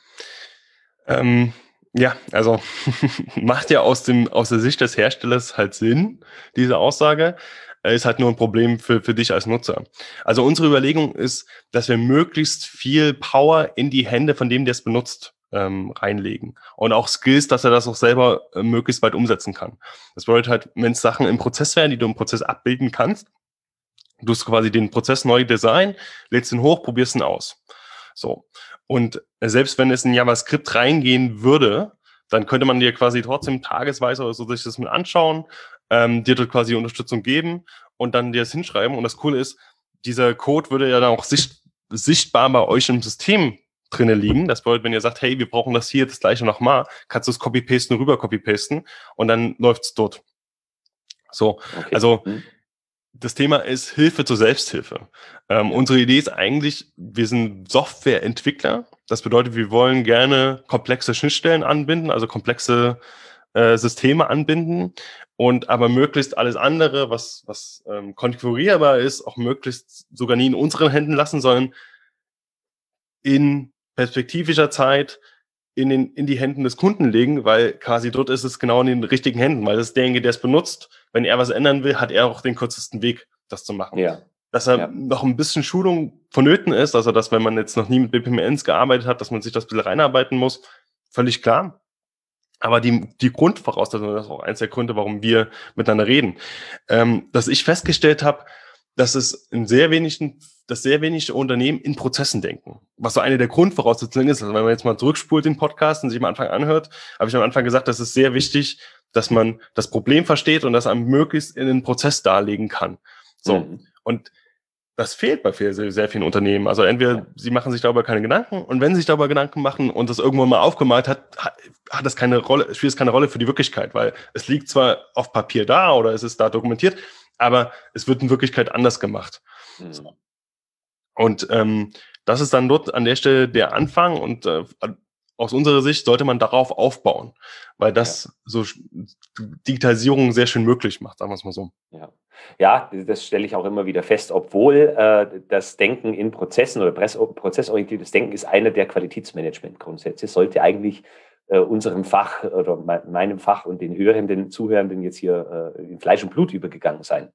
Ähm, ja, also macht ja aus, dem, aus der Sicht des Herstellers halt Sinn, diese Aussage. Ist halt nur ein Problem für, für dich als Nutzer. Also unsere Überlegung ist, dass wir möglichst viel Power in die Hände von dem, der es benutzt, ähm, reinlegen. Und auch Skills, dass er das auch selber äh, möglichst weit umsetzen kann. Das bedeutet halt, wenn es Sachen im Prozess wären, die du im Prozess abbilden kannst, du hast quasi den Prozess neu design, lädst ihn hoch, probierst ihn aus. So. Und selbst wenn es in JavaScript reingehen würde, dann könnte man dir quasi trotzdem tagesweise oder so sich das mit anschauen, ähm, dir dort quasi Unterstützung geben und dann dir das hinschreiben. Und das Coole ist, dieser Code würde ja dann auch sicht, sichtbar bei euch im System drinnen liegen. Das bedeutet, wenn ihr sagt, hey, wir brauchen das hier das gleiche nochmal, kannst du es copy-pasten, rüber copy-pasten und dann läuft's dort. So, okay. also mhm. Das Thema ist Hilfe zur Selbsthilfe. Ähm, unsere Idee ist eigentlich, wir sind Softwareentwickler. Das bedeutet, wir wollen gerne komplexe Schnittstellen anbinden, also komplexe äh, Systeme anbinden und aber möglichst alles andere, was, was ähm, konfigurierbar ist, auch möglichst sogar nie in unseren Händen lassen, sondern in perspektivischer Zeit in, den, in die Händen des Kunden legen, weil quasi dort ist es genau in den richtigen Händen, weil das ist derjenige, der es benutzt. Wenn er was ändern will, hat er auch den kürzesten Weg, das zu machen. Ja. Dass er ja. noch ein bisschen Schulung vonnöten ist, also dass wenn man jetzt noch nie mit BPMNs gearbeitet hat, dass man sich das ein bisschen reinarbeiten muss, völlig klar. Aber die, die Grundvoraussetzung, das ist auch eins der Gründe, warum wir miteinander reden, ähm, dass ich festgestellt habe, dass es in sehr wenigen, dass sehr wenige Unternehmen in Prozessen denken. Was so eine der Grundvoraussetzungen ist. Also wenn man jetzt mal zurückspult den Podcast und sich am Anfang anhört, habe ich am Anfang gesagt, das ist sehr wichtig, dass man das Problem versteht und das am möglichst in den Prozess darlegen kann. So. Mhm. Und das fehlt bei sehr, sehr vielen Unternehmen. Also entweder sie machen sich darüber keine Gedanken und wenn sie sich darüber Gedanken machen und das irgendwann mal aufgemalt hat, hat, das keine Rolle, spielt es keine Rolle für die Wirklichkeit, weil es liegt zwar auf Papier da oder es ist da dokumentiert, aber es wird in Wirklichkeit anders gemacht. Mhm. Und ähm, das ist dann dort an der Stelle der Anfang und äh, aus unserer Sicht sollte man darauf aufbauen, weil das ja. so Digitalisierung sehr schön möglich macht, sagen wir es mal so. Ja. ja, das stelle ich auch immer wieder fest, obwohl äh, das Denken in Prozessen oder prozessorientiertes Denken ist einer der Qualitätsmanagement-Grundsätze, sollte eigentlich äh, unserem Fach oder meinem Fach und den Hörenden, Zuhörenden jetzt hier äh, in Fleisch und Blut übergegangen sein.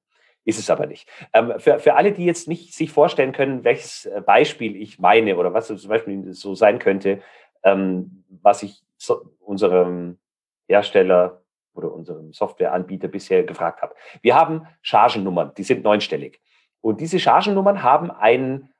Ist es aber nicht. Ähm, für, für alle, die jetzt nicht sich vorstellen können, welches äh, Beispiel ich meine oder was zum Beispiel so sein könnte, ähm, was ich so, unserem Hersteller oder unserem Softwareanbieter bisher gefragt habe. Wir haben Chargennummern, die sind neunstellig. Und diese Chargennummern haben einen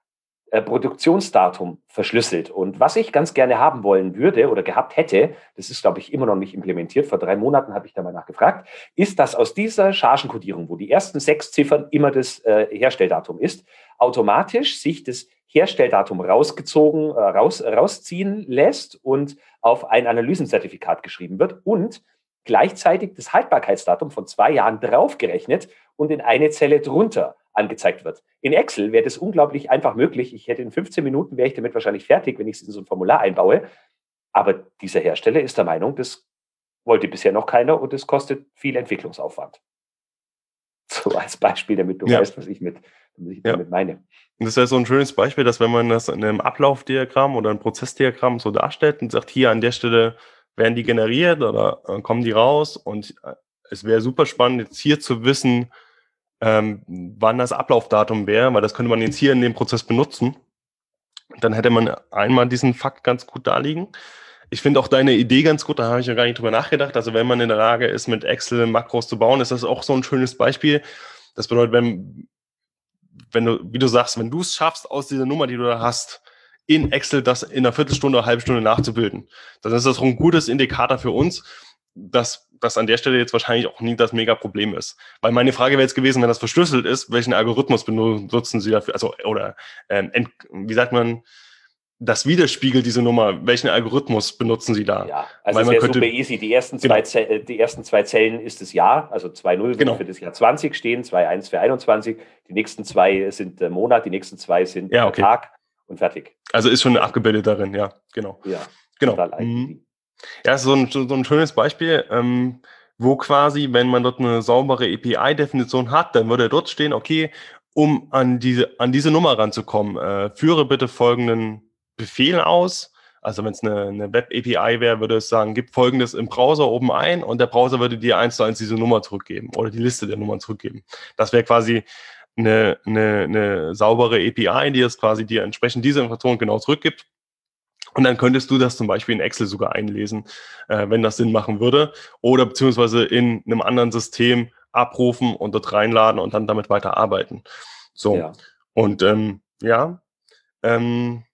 äh, Produktionsdatum verschlüsselt. Und was ich ganz gerne haben wollen würde oder gehabt hätte, das ist, glaube ich, immer noch nicht implementiert, vor drei Monaten habe ich da mal nachgefragt, ist, dass aus dieser Chargenkodierung, wo die ersten sechs Ziffern immer das äh, Herstelldatum ist, automatisch sich das Herstelldatum rausgezogen, äh, raus, rausziehen lässt und auf ein Analysenzertifikat geschrieben wird und gleichzeitig das Haltbarkeitsdatum von zwei Jahren draufgerechnet und in eine Zelle drunter angezeigt wird. In Excel wäre das unglaublich einfach möglich. Ich hätte in 15 Minuten, wäre ich damit wahrscheinlich fertig, wenn ich es in so ein Formular einbaue. Aber dieser Hersteller ist der Meinung, das wollte bisher noch keiner und es kostet viel Entwicklungsaufwand. So als Beispiel, damit du ja. weißt, was ich, mit, was ich ja. damit meine. Das ist ja so ein schönes Beispiel, dass wenn man das in einem Ablaufdiagramm oder einem Prozessdiagramm so darstellt und sagt, hier an der Stelle werden die generiert oder äh, kommen die raus und äh, es wäre super spannend, jetzt hier zu wissen, ähm, wann das Ablaufdatum wäre, weil das könnte man jetzt hier in dem Prozess benutzen. Dann hätte man einmal diesen Fakt ganz gut darliegen. Ich finde auch deine Idee ganz gut, da habe ich ja gar nicht drüber nachgedacht. Also wenn man in der Lage ist, mit Excel Makros zu bauen, ist das auch so ein schönes Beispiel. Das bedeutet, wenn, wenn du, wie du sagst, wenn du es schaffst, aus dieser Nummer, die du da hast, in Excel das in einer Viertelstunde oder halben Stunde nachzubilden, dann ist das auch ein gutes Indikator für uns, dass das an der Stelle jetzt wahrscheinlich auch nie das mega Problem ist. Weil meine Frage wäre jetzt gewesen, wenn das verschlüsselt ist, welchen Algorithmus benutzen Sie dafür? Also, oder ähm, wie sagt man, das widerspiegelt diese Nummer. Welchen Algorithmus benutzen Sie da? Ja, also es wäre super easy. Die ersten, genau. zwei Zellen, die ersten zwei Zellen ist das Jahr, also 2.0 genau. für das Jahr 20 stehen, 2.1 für 21. Die nächsten zwei sind der Monat, die nächsten zwei sind ja, okay. Tag und fertig. Also ist schon abgebildet darin, ja, genau. Ja, genau. Mhm. Ja, so ein, so ein schönes Beispiel, ähm, wo quasi, wenn man dort eine saubere API-Definition hat, dann würde dort stehen, okay, um an diese, an diese Nummer ranzukommen, äh, führe bitte folgenden Befehl aus. Also wenn es eine, eine Web-API wäre, würde es sagen, gib folgendes im Browser oben ein und der Browser würde dir eins zu eins diese Nummer zurückgeben oder die Liste der Nummern zurückgeben. Das wäre quasi eine, eine, eine saubere API, die es quasi dir entsprechend diese Information genau zurückgibt. Und dann könntest du das zum Beispiel in Excel sogar einlesen, äh, wenn das Sinn machen würde. Oder beziehungsweise in einem anderen System abrufen und dort reinladen und dann damit weiterarbeiten. So. Ja. Und ähm, ja, ähm,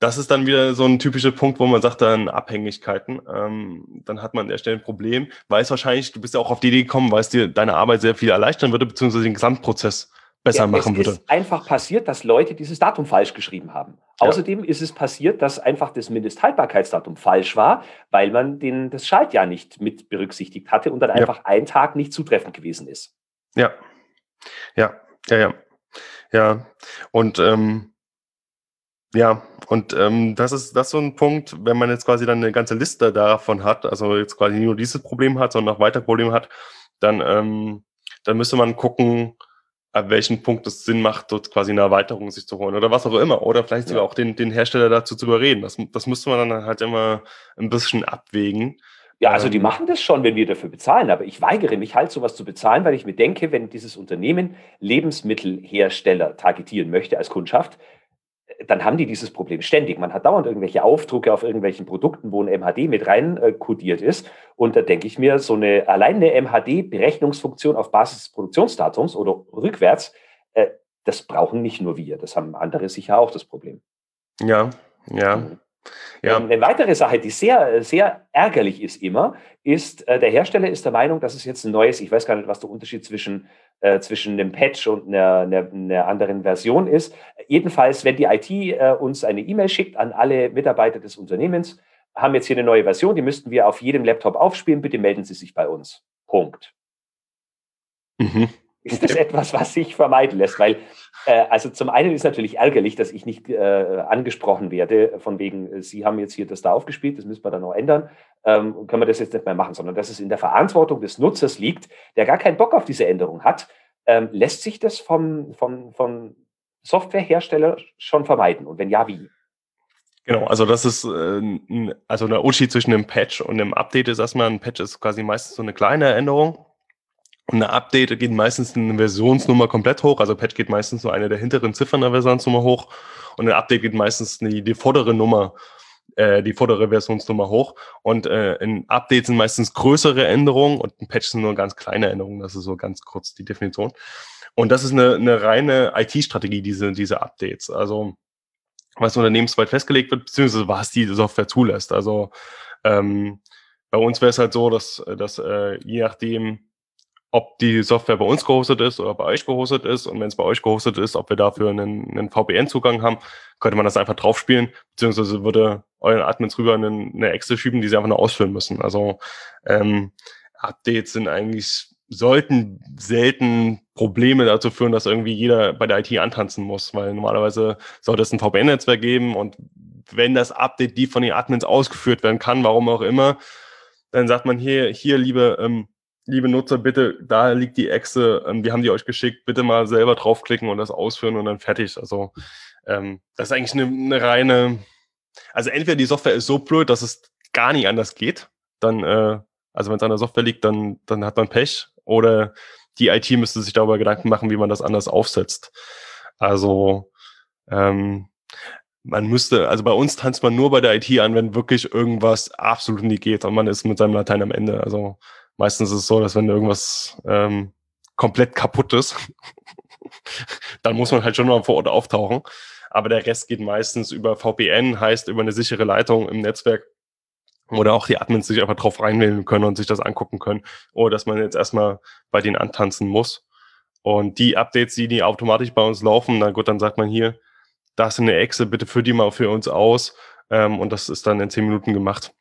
das ist dann wieder so ein typischer Punkt, wo man sagt, dann Abhängigkeiten. Ähm, dann hat man an der Stelle ein Problem, weil es wahrscheinlich, du bist ja auch auf die Idee gekommen, weil es dir deine Arbeit sehr viel erleichtern würde, beziehungsweise den Gesamtprozess besser ja, machen würde. Es ist einfach passiert, dass Leute dieses Datum falsch geschrieben haben. Ja. Außerdem ist es passiert, dass einfach das Mindesthaltbarkeitsdatum falsch war, weil man den, das Schaltjahr nicht mit berücksichtigt hatte und dann einfach ja. ein Tag nicht zutreffend gewesen ist. Ja, ja, ja, ja. Ja, und ähm, ja, und ähm, das ist das ist so ein Punkt, wenn man jetzt quasi dann eine ganze Liste davon hat, also jetzt quasi nicht nur dieses Problem hat, sondern auch weitere Probleme hat, dann, ähm, dann müsste man gucken, ab welchem Punkt es Sinn macht, dort quasi eine Erweiterung sich zu holen oder was auch immer. Oder vielleicht sogar auch den, den Hersteller dazu zu überreden. Das, das müsste man dann halt immer ein bisschen abwägen. Ja, also die ähm. machen das schon, wenn wir dafür bezahlen, aber ich weigere mich halt, sowas zu bezahlen, weil ich mir denke, wenn dieses Unternehmen Lebensmittelhersteller targetieren möchte als Kundschaft, dann haben die dieses Problem ständig. Man hat dauernd irgendwelche Aufdrucke auf irgendwelchen Produkten, wo ein MHD mit rein äh, kodiert ist. Und da denke ich mir, so eine allein eine MHD-Berechnungsfunktion auf Basis des Produktionsdatums oder rückwärts, äh, das brauchen nicht nur wir, das haben andere sicher auch das Problem. Ja, ja. Mhm. Ja. Ähm, eine weitere Sache, die sehr, sehr ärgerlich ist immer, ist, äh, der Hersteller ist der Meinung, dass es jetzt ein neues, ich weiß gar nicht, was der Unterschied zwischen, äh, zwischen einem Patch und einer, einer, einer, anderen Version ist. Jedenfalls, wenn die IT äh, uns eine E-Mail schickt an alle Mitarbeiter des Unternehmens, haben jetzt hier eine neue Version, die müssten wir auf jedem Laptop aufspielen, bitte melden Sie sich bei uns. Punkt. Mhm ist das etwas, was sich vermeiden lässt, weil äh, also zum einen ist natürlich ärgerlich, dass ich nicht äh, angesprochen werde, von wegen, äh, Sie haben jetzt hier das da aufgespielt, das müssen wir dann noch ändern, ähm, können wir das jetzt nicht mehr machen, sondern dass es in der Verantwortung des Nutzers liegt, der gar keinen Bock auf diese Änderung hat, ähm, lässt sich das vom, vom, vom Softwarehersteller schon vermeiden? Und wenn ja, wie? Genau, also das ist äh, also der Unterschied zwischen einem Patch und einem Update ist erstmal, ein Patch ist quasi meistens so eine kleine Änderung, und eine Update geht meistens eine Versionsnummer komplett hoch. Also Patch geht meistens nur eine der hinteren Ziffern der Versionsnummer hoch. Und ein Update geht meistens die, die vordere Nummer, äh, die vordere Versionsnummer hoch. Und äh, in Updates sind meistens größere Änderungen und ein Patch sind nur ganz kleine Änderungen. Das ist so ganz kurz die Definition. Und das ist eine, eine reine IT-Strategie, diese, diese Updates. Also was unternehmensweit festgelegt wird, beziehungsweise was die Software zulässt. Also ähm, bei uns wäre es halt so, dass, dass äh, je nachdem, ob die Software bei uns gehostet ist oder bei euch gehostet ist. Und wenn es bei euch gehostet ist, ob wir dafür einen, einen VPN-Zugang haben, könnte man das einfach draufspielen, beziehungsweise würde euren Admins rüber eine, eine Excel schieben, die sie einfach nur ausfüllen müssen. Also ähm, Updates sind eigentlich, sollten selten Probleme dazu führen, dass irgendwie jeder bei der IT antanzen muss, weil normalerweise sollte es ein VPN-Netzwerk geben und wenn das Update die von den Admins ausgeführt werden kann, warum auch immer, dann sagt man hier, hier, liebe ähm, liebe Nutzer, bitte, da liegt die Echse, ähm, wir haben die euch geschickt, bitte mal selber draufklicken und das ausführen und dann fertig. Also ähm, das ist eigentlich eine, eine reine, also entweder die Software ist so blöd, dass es gar nicht anders geht, dann, äh, also wenn es an der Software liegt, dann, dann hat man Pech oder die IT müsste sich darüber Gedanken machen, wie man das anders aufsetzt. Also ähm, man müsste, also bei uns tanzt man nur bei der IT an, wenn wirklich irgendwas absolut nie geht und man ist mit seinem Latein am Ende. Also Meistens ist es so, dass wenn irgendwas ähm, komplett kaputt ist, dann muss man halt schon mal vor Ort auftauchen. Aber der Rest geht meistens über VPN, heißt über eine sichere Leitung im Netzwerk, oder auch die Admins sich einfach drauf reinwählen können und sich das angucken können. Oder dass man jetzt erstmal bei denen antanzen muss. Und die Updates, die, die automatisch bei uns laufen, na gut, dann sagt man hier, da ist eine Exe, bitte führ die mal für uns aus. Ähm, und das ist dann in zehn Minuten gemacht.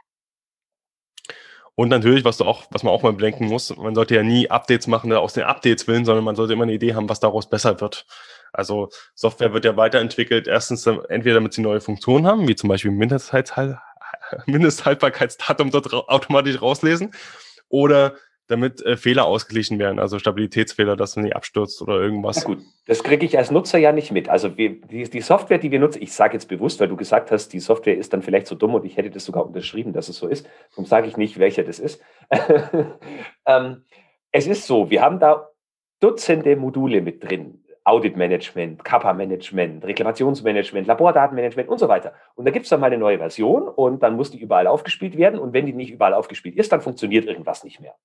Und natürlich, was du auch, was man auch mal bedenken muss, man sollte ja nie Updates machen aus den Updates willen, sondern man sollte immer eine Idee haben, was daraus besser wird. Also Software wird ja weiterentwickelt, erstens entweder damit sie neue Funktionen haben, wie zum Beispiel Mindesthaltbarkeitsdatum dort automatisch rauslesen, oder damit äh, Fehler ausgeglichen werden, also Stabilitätsfehler, dass man nicht abstürzt oder irgendwas. Na gut, das kriege ich als Nutzer ja nicht mit. Also wir, die, die, Software, die wir nutzen, ich sage jetzt bewusst, weil du gesagt hast, die Software ist dann vielleicht so dumm und ich hätte das sogar unterschrieben, dass es so ist. Darum sage ich nicht, welcher das ist. ähm, es ist so, wir haben da Dutzende Module mit drin. Audit-Management, Kappa-Management, Reklamationsmanagement, Labordatenmanagement und so weiter. Und da gibt es dann mal eine neue Version und dann muss die überall aufgespielt werden. Und wenn die nicht überall aufgespielt ist, dann funktioniert irgendwas nicht mehr.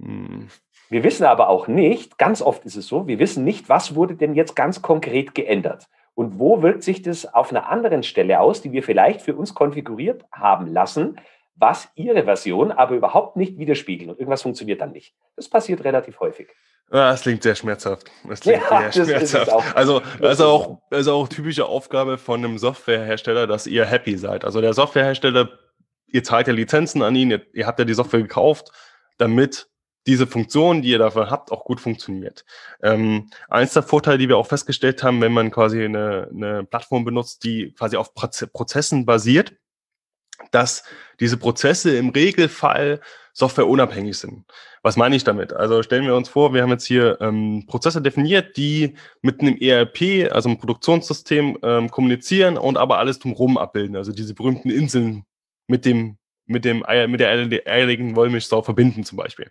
Hm. Wir wissen aber auch nicht, ganz oft ist es so, wir wissen nicht, was wurde denn jetzt ganz konkret geändert. Und wo wirkt sich das auf einer anderen Stelle aus, die wir vielleicht für uns konfiguriert haben lassen, was ihre Version aber überhaupt nicht widerspiegeln und irgendwas funktioniert dann nicht. Das passiert relativ häufig. Ja, das klingt sehr schmerzhaft. Das klingt ja, sehr schmerzhaft. Auch, also, also auch, also auch typische Aufgabe von einem Softwarehersteller, dass ihr happy seid. Also der Softwarehersteller, ihr zahlt ja Lizenzen an ihn, ihr, ihr habt ja die Software gekauft, damit diese Funktion, die ihr dafür habt, auch gut funktioniert. Ähm, eins der Vorteile, die wir auch festgestellt haben, wenn man quasi eine, eine Plattform benutzt, die quasi auf Prozessen basiert, dass diese Prozesse im Regelfall softwareunabhängig sind. Was meine ich damit? Also stellen wir uns vor, wir haben jetzt hier ähm, Prozesse definiert, die mit einem ERP, also einem Produktionssystem, ähm, kommunizieren und aber alles drumherum abbilden. Also diese berühmten Inseln mit dem mit dem mit der eierlegenden Wollmilchsau verbinden zum Beispiel.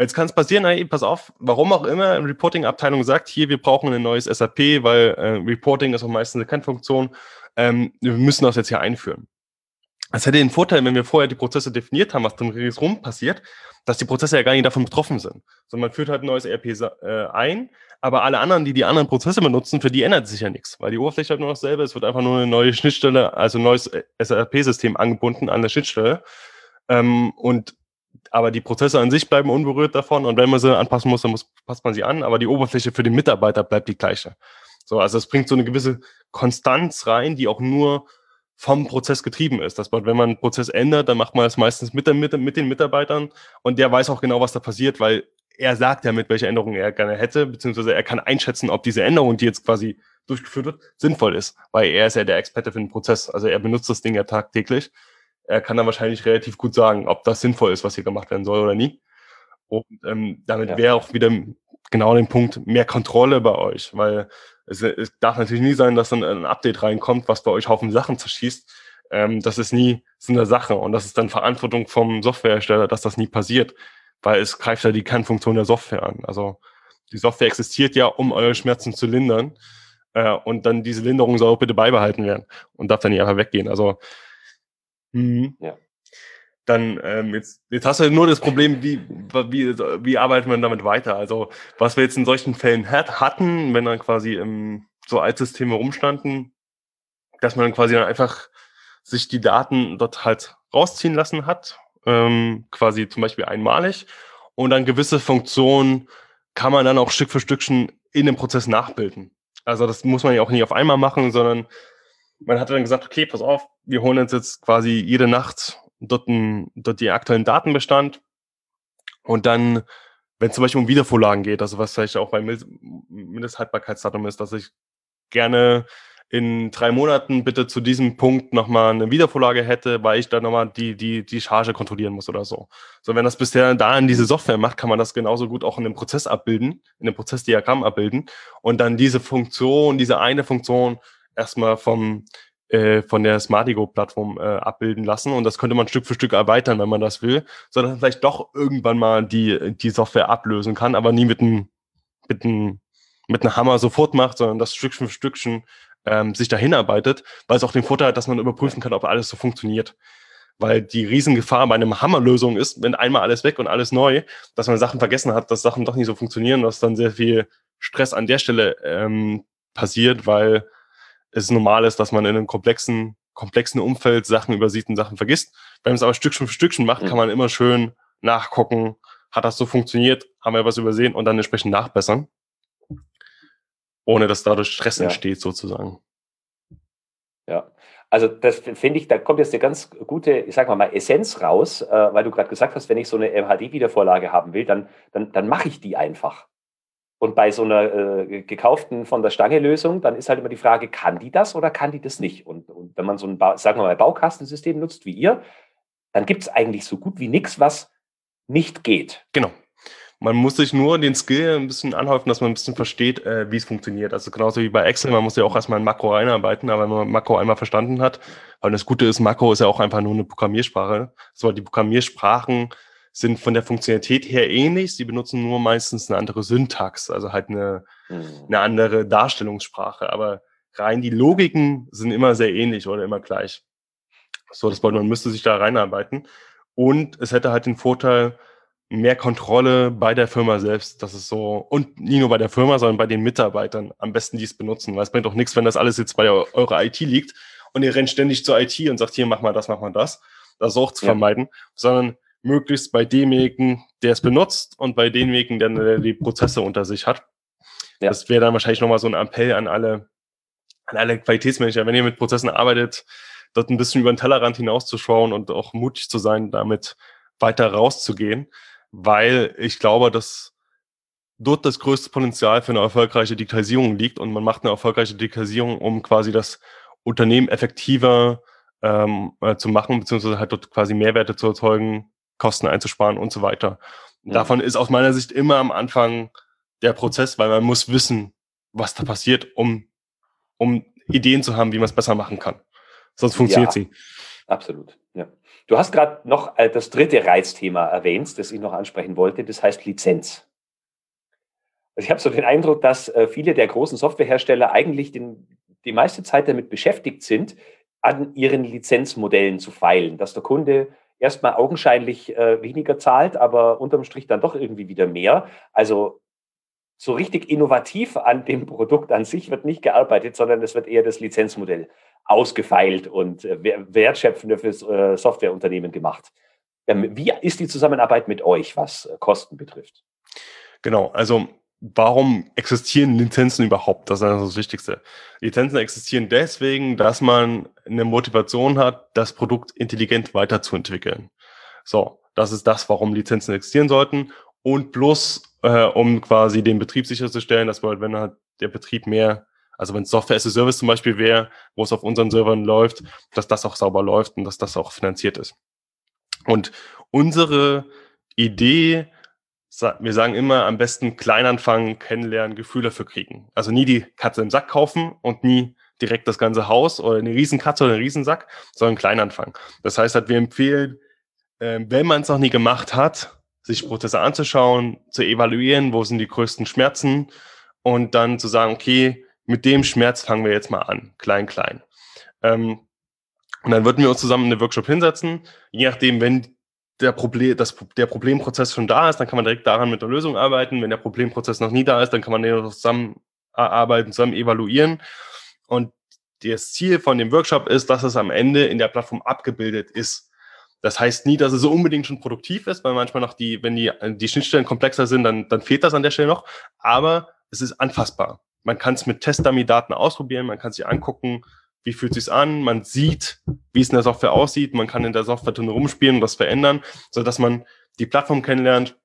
Jetzt kann es passieren, ey, pass auf, warum auch immer, Reporting-Abteilung sagt, hier, wir brauchen ein neues SAP, weil äh, Reporting ist auch meistens eine Kernfunktion, ähm, wir müssen das jetzt hier einführen. Das hätte den Vorteil, wenn wir vorher die Prozesse definiert haben, was dann ringsrum passiert, dass die Prozesse ja gar nicht davon betroffen sind. Sondern man führt halt ein neues ERP äh, ein, aber alle anderen, die die anderen Prozesse benutzen, für die ändert sich ja nichts, weil die Oberfläche halt nur dasselbe, es wird einfach nur eine neue Schnittstelle, also ein neues äh, SAP-System angebunden an der Schnittstelle. Ähm, und aber die Prozesse an sich bleiben unberührt davon und wenn man sie anpassen muss, dann muss, passt man sie an, aber die Oberfläche für den Mitarbeiter bleibt die gleiche. So, also es bringt so eine gewisse Konstanz rein, die auch nur vom Prozess getrieben ist. Das wenn man einen Prozess ändert, dann macht man das meistens mit, mit, mit den Mitarbeitern und der weiß auch genau, was da passiert, weil er sagt ja mit, welche Änderungen er gerne hätte, beziehungsweise er kann einschätzen, ob diese Änderung, die jetzt quasi durchgeführt wird, sinnvoll ist, weil er ist ja der Experte für den Prozess. Also er benutzt das Ding ja tagtäglich er kann dann wahrscheinlich relativ gut sagen, ob das sinnvoll ist, was hier gemacht werden soll oder nie. Und ähm, damit ja. wäre auch wieder genau den Punkt mehr Kontrolle bei euch, weil es, es, darf natürlich nie sein, dass dann ein Update reinkommt, was bei euch Haufen Sachen zerschießt. Ähm, das ist nie so eine Sache und das ist dann Verantwortung vom Softwarehersteller, dass das nie passiert, weil es greift ja die Kernfunktion der Software an. Also die Software existiert ja, um eure Schmerzen zu lindern äh, und dann diese Linderung soll auch bitte beibehalten werden und darf dann nicht einfach weggehen. Also Mhm. Ja. Dann, ähm, jetzt, jetzt hast du nur das Problem, wie, wie, wie arbeitet man damit weiter? Also, was wir jetzt in solchen Fällen hat, hatten, wenn dann quasi ähm, so Altsysteme rumstanden, dass man dann quasi dann einfach sich die Daten dort halt rausziehen lassen hat, ähm, quasi zum Beispiel einmalig, und dann gewisse Funktionen kann man dann auch Stück für Stückchen in dem Prozess nachbilden. Also das muss man ja auch nicht auf einmal machen, sondern man hat dann gesagt, okay, pass auf, wir holen uns jetzt quasi jede Nacht dort, ein, dort die aktuellen Datenbestand und dann, wenn zum Beispiel um Wiedervorlagen geht, also was vielleicht auch beim Mindesthaltbarkeitsdatum ist, dass ich gerne in drei Monaten bitte zu diesem Punkt nochmal eine Wiedervorlage hätte, weil ich dann nochmal die, die, die Charge kontrollieren muss oder so. So, wenn das bisher da in diese Software macht, kann man das genauso gut auch in dem Prozess abbilden, in dem Prozessdiagramm abbilden und dann diese Funktion, diese eine Funktion erstmal vom, äh, von der Smartigo-Plattform äh, abbilden lassen und das könnte man Stück für Stück erweitern, wenn man das will, sondern vielleicht doch irgendwann mal die, die Software ablösen kann, aber nie mit einem mit einem mit einem Hammer sofort macht, sondern das Stückchen für Stückchen ähm, sich dahin arbeitet, weil es auch den Vorteil hat, dass man überprüfen kann, ob alles so funktioniert. Weil die Riesengefahr bei einem Hammerlösung ist, wenn einmal alles weg und alles neu, dass man Sachen vergessen hat, dass Sachen doch nicht so funktionieren, dass dann sehr viel Stress an der Stelle ähm, passiert, weil es normal ist, dass man in einem komplexen, komplexen Umfeld Sachen übersieht und Sachen vergisst. Wenn man es aber Stückchen für Stückchen macht, kann mhm. man immer schön nachgucken, hat das so funktioniert, haben wir was übersehen und dann entsprechend nachbessern. Ohne dass dadurch Stress ja. entsteht, sozusagen. Ja, also das finde ich, da kommt jetzt eine ganz gute, ich sag mal, mal Essenz raus, äh, weil du gerade gesagt hast, wenn ich so eine MHD-Wiedervorlage haben will, dann, dann, dann mache ich die einfach. Und bei so einer äh, gekauften von der Stange Lösung, dann ist halt immer die Frage, kann die das oder kann die das nicht? Und, und wenn man so ein, ba sagen wir mal, Baukastensystem nutzt wie ihr, dann gibt es eigentlich so gut wie nichts, was nicht geht. Genau. Man muss sich nur den Skill ein bisschen anhäufen, dass man ein bisschen versteht, äh, wie es funktioniert. Also genauso wie bei Excel, man muss ja auch erstmal ein Makro einarbeiten, aber wenn man Makro einmal verstanden hat, weil das Gute ist, Makro ist ja auch einfach nur eine Programmiersprache. So, die Programmiersprachen sind von der Funktionalität her ähnlich. Sie benutzen nur meistens eine andere Syntax, also halt eine, mhm. eine andere Darstellungssprache. Aber rein die Logiken sind immer sehr ähnlich oder immer gleich. So, das bedeutet, man müsste sich da reinarbeiten. Und es hätte halt den Vorteil, mehr Kontrolle bei der Firma selbst. Das ist so, und nie nur bei der Firma, sondern bei den Mitarbeitern am besten, die es benutzen. Weil es bringt auch nichts, wenn das alles jetzt bei eurer IT liegt und ihr rennt ständig zur IT und sagt, hier, mach mal das, mach mal das das auch zu ja. vermeiden, sondern möglichst bei demjenigen, der es benutzt und bei demjenigen, der die Prozesse unter sich hat. Ja. Das wäre dann wahrscheinlich nochmal so ein Appell an alle, an alle Qualitätsmanager, wenn ihr mit Prozessen arbeitet, dort ein bisschen über den Tellerrand hinauszuschauen und auch mutig zu sein, damit weiter rauszugehen, weil ich glaube, dass dort das größte Potenzial für eine erfolgreiche Digitalisierung liegt und man macht eine erfolgreiche Digitalisierung, um quasi das Unternehmen effektiver ähm, äh, zu machen, beziehungsweise halt dort quasi Mehrwerte zu erzeugen, Kosten einzusparen und so weiter. Mhm. Davon ist aus meiner Sicht immer am Anfang der Prozess, weil man muss wissen, was da passiert, um, um Ideen zu haben, wie man es besser machen kann. Sonst funktioniert ja, sie. Absolut. Ja. Du hast gerade noch äh, das dritte Reizthema erwähnt, das ich noch ansprechen wollte, das heißt Lizenz. Also ich habe so den Eindruck, dass äh, viele der großen Softwarehersteller eigentlich den, die meiste Zeit damit beschäftigt sind, an ihren Lizenzmodellen zu feilen, dass der Kunde erstmal augenscheinlich äh, weniger zahlt, aber unterm Strich dann doch irgendwie wieder mehr. Also so richtig innovativ an dem Produkt an sich wird nicht gearbeitet, sondern es wird eher das Lizenzmodell ausgefeilt und äh, wertschöpfender für äh, Softwareunternehmen gemacht. Ähm, wie ist die Zusammenarbeit mit euch, was äh, Kosten betrifft? Genau, also warum existieren Lizenzen überhaupt? Das ist das Wichtigste. Lizenzen existieren deswegen, dass man eine Motivation hat, das Produkt intelligent weiterzuentwickeln. So, das ist das, warum Lizenzen existieren sollten. Und plus, äh, um quasi den Betrieb sicherzustellen, dass man, wenn halt der Betrieb mehr, also wenn Software as a Service zum Beispiel wäre, wo es auf unseren Servern läuft, dass das auch sauber läuft und dass das auch finanziert ist. Und unsere Idee wir sagen immer, am besten klein anfangen, kennenlernen, Gefühl dafür kriegen. Also nie die Katze im Sack kaufen und nie direkt das ganze Haus oder eine Riesenkatze oder einen Riesensack, sondern klein anfangen. Das heißt halt, wir empfehlen, äh, wenn man es noch nie gemacht hat, sich Prozesse anzuschauen, zu evaluieren, wo sind die größten Schmerzen und dann zu sagen, okay, mit dem Schmerz fangen wir jetzt mal an, klein, klein. Ähm, und dann würden wir uns zusammen in eine Workshop hinsetzen, je nachdem, wenn der, Problem, das, der Problemprozess schon da ist, dann kann man direkt daran mit der Lösung arbeiten. Wenn der Problemprozess noch nie da ist, dann kann man den zusammen arbeiten, zusammen evaluieren. Und das Ziel von dem Workshop ist, dass es am Ende in der Plattform abgebildet ist. Das heißt nie, dass es so unbedingt schon produktiv ist, weil manchmal noch die, wenn die, die Schnittstellen komplexer sind, dann, dann fehlt das an der Stelle noch. Aber es ist anfassbar. Man kann es mit Test-Dummy-Daten ausprobieren, man kann sich angucken, wie fühlt sich's an, man sieht, wie es in der Software aussieht, man kann in der Software drin rumspielen und das verändern, so dass man die Plattform kennenlernt,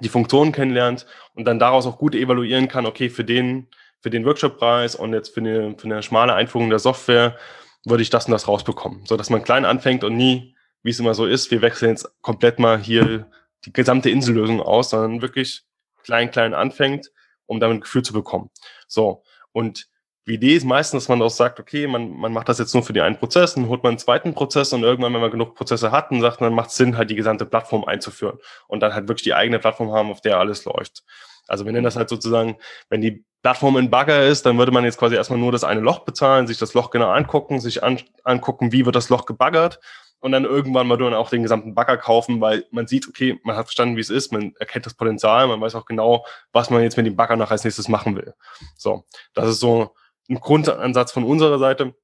die Funktionen kennenlernt und dann daraus auch gut evaluieren kann, okay, für den, für den Workshop-Preis und jetzt für eine, für eine schmale Einführung der Software würde ich das und das rausbekommen, so dass man klein anfängt und nie, wie es immer so ist, wir wechseln jetzt komplett mal hier die gesamte Insellösung aus, sondern wirklich klein, klein anfängt, um damit ein Gefühl zu bekommen. So. Und die Idee ist meistens, dass man auch sagt, okay, man, man macht das jetzt nur für den einen Prozess, dann holt man einen zweiten Prozess und irgendwann, wenn man genug Prozesse hat, dann sagt man, macht Sinn, halt die gesamte Plattform einzuführen und dann halt wirklich die eigene Plattform haben, auf der alles läuft. Also wir nennen das halt sozusagen, wenn die Plattform in Bagger ist, dann würde man jetzt quasi erstmal nur das eine Loch bezahlen, sich das Loch genau angucken, sich an, angucken, wie wird das Loch gebaggert und dann irgendwann mal dann auch den gesamten Bagger kaufen, weil man sieht, okay, man hat verstanden, wie es ist, man erkennt das Potenzial, man weiß auch genau, was man jetzt mit dem Bagger noch als nächstes machen will. So, das ist so ein Grundansatz von unserer Seite,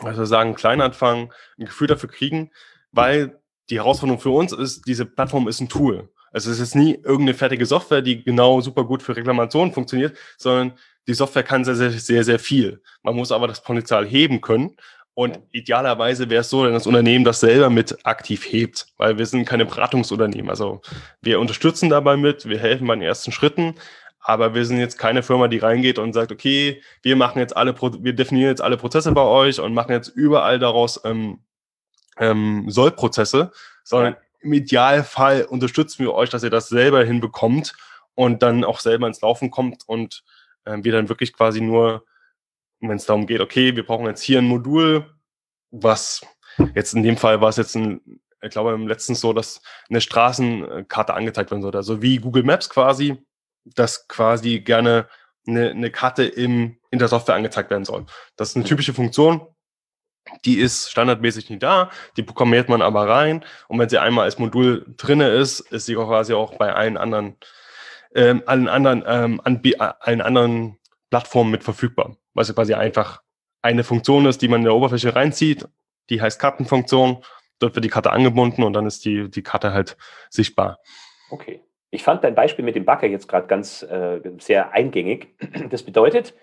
wir sagen, klein anfangen, ein Gefühl dafür kriegen, weil die Herausforderung für uns ist, diese Plattform ist ein Tool. Also es ist nie irgendeine fertige Software, die genau super gut für Reklamationen funktioniert, sondern die Software kann sehr, sehr, sehr, sehr viel. Man muss aber das Potenzial heben können. Und idealerweise wäre es so, wenn das Unternehmen das selber mit aktiv hebt, weil wir sind keine Beratungsunternehmen. Also wir unterstützen dabei mit, wir helfen bei den ersten Schritten, aber wir sind jetzt keine Firma, die reingeht und sagt, okay, wir machen jetzt alle, wir definieren jetzt alle Prozesse bei euch und machen jetzt überall daraus ähm, ähm, Sollprozesse, sondern im Idealfall unterstützen wir euch, dass ihr das selber hinbekommt und dann auch selber ins Laufen kommt und äh, wir dann wirklich quasi nur, wenn es darum geht, okay, wir brauchen jetzt hier ein Modul, was jetzt in dem Fall war es jetzt ein, ich glaube im letzten so, dass eine Straßenkarte angezeigt werden sollte, also wie Google Maps quasi, dass quasi gerne eine, eine Karte im, in der Software angezeigt werden soll. Das ist eine typische Funktion, die ist standardmäßig nicht da, die programmiert man aber rein und wenn sie einmal als Modul drinne ist, ist sie quasi auch bei allen anderen, ähm, allen anderen, ähm, Anb allen anderen Plattformen mit verfügbar, was quasi einfach eine Funktion ist, die man in der Oberfläche reinzieht, die heißt Kartenfunktion, dort wird die Karte angebunden und dann ist die, die Karte halt sichtbar. Okay. Ich fand dein Beispiel mit dem Bagger jetzt gerade ganz äh, sehr eingängig. Das bedeutet,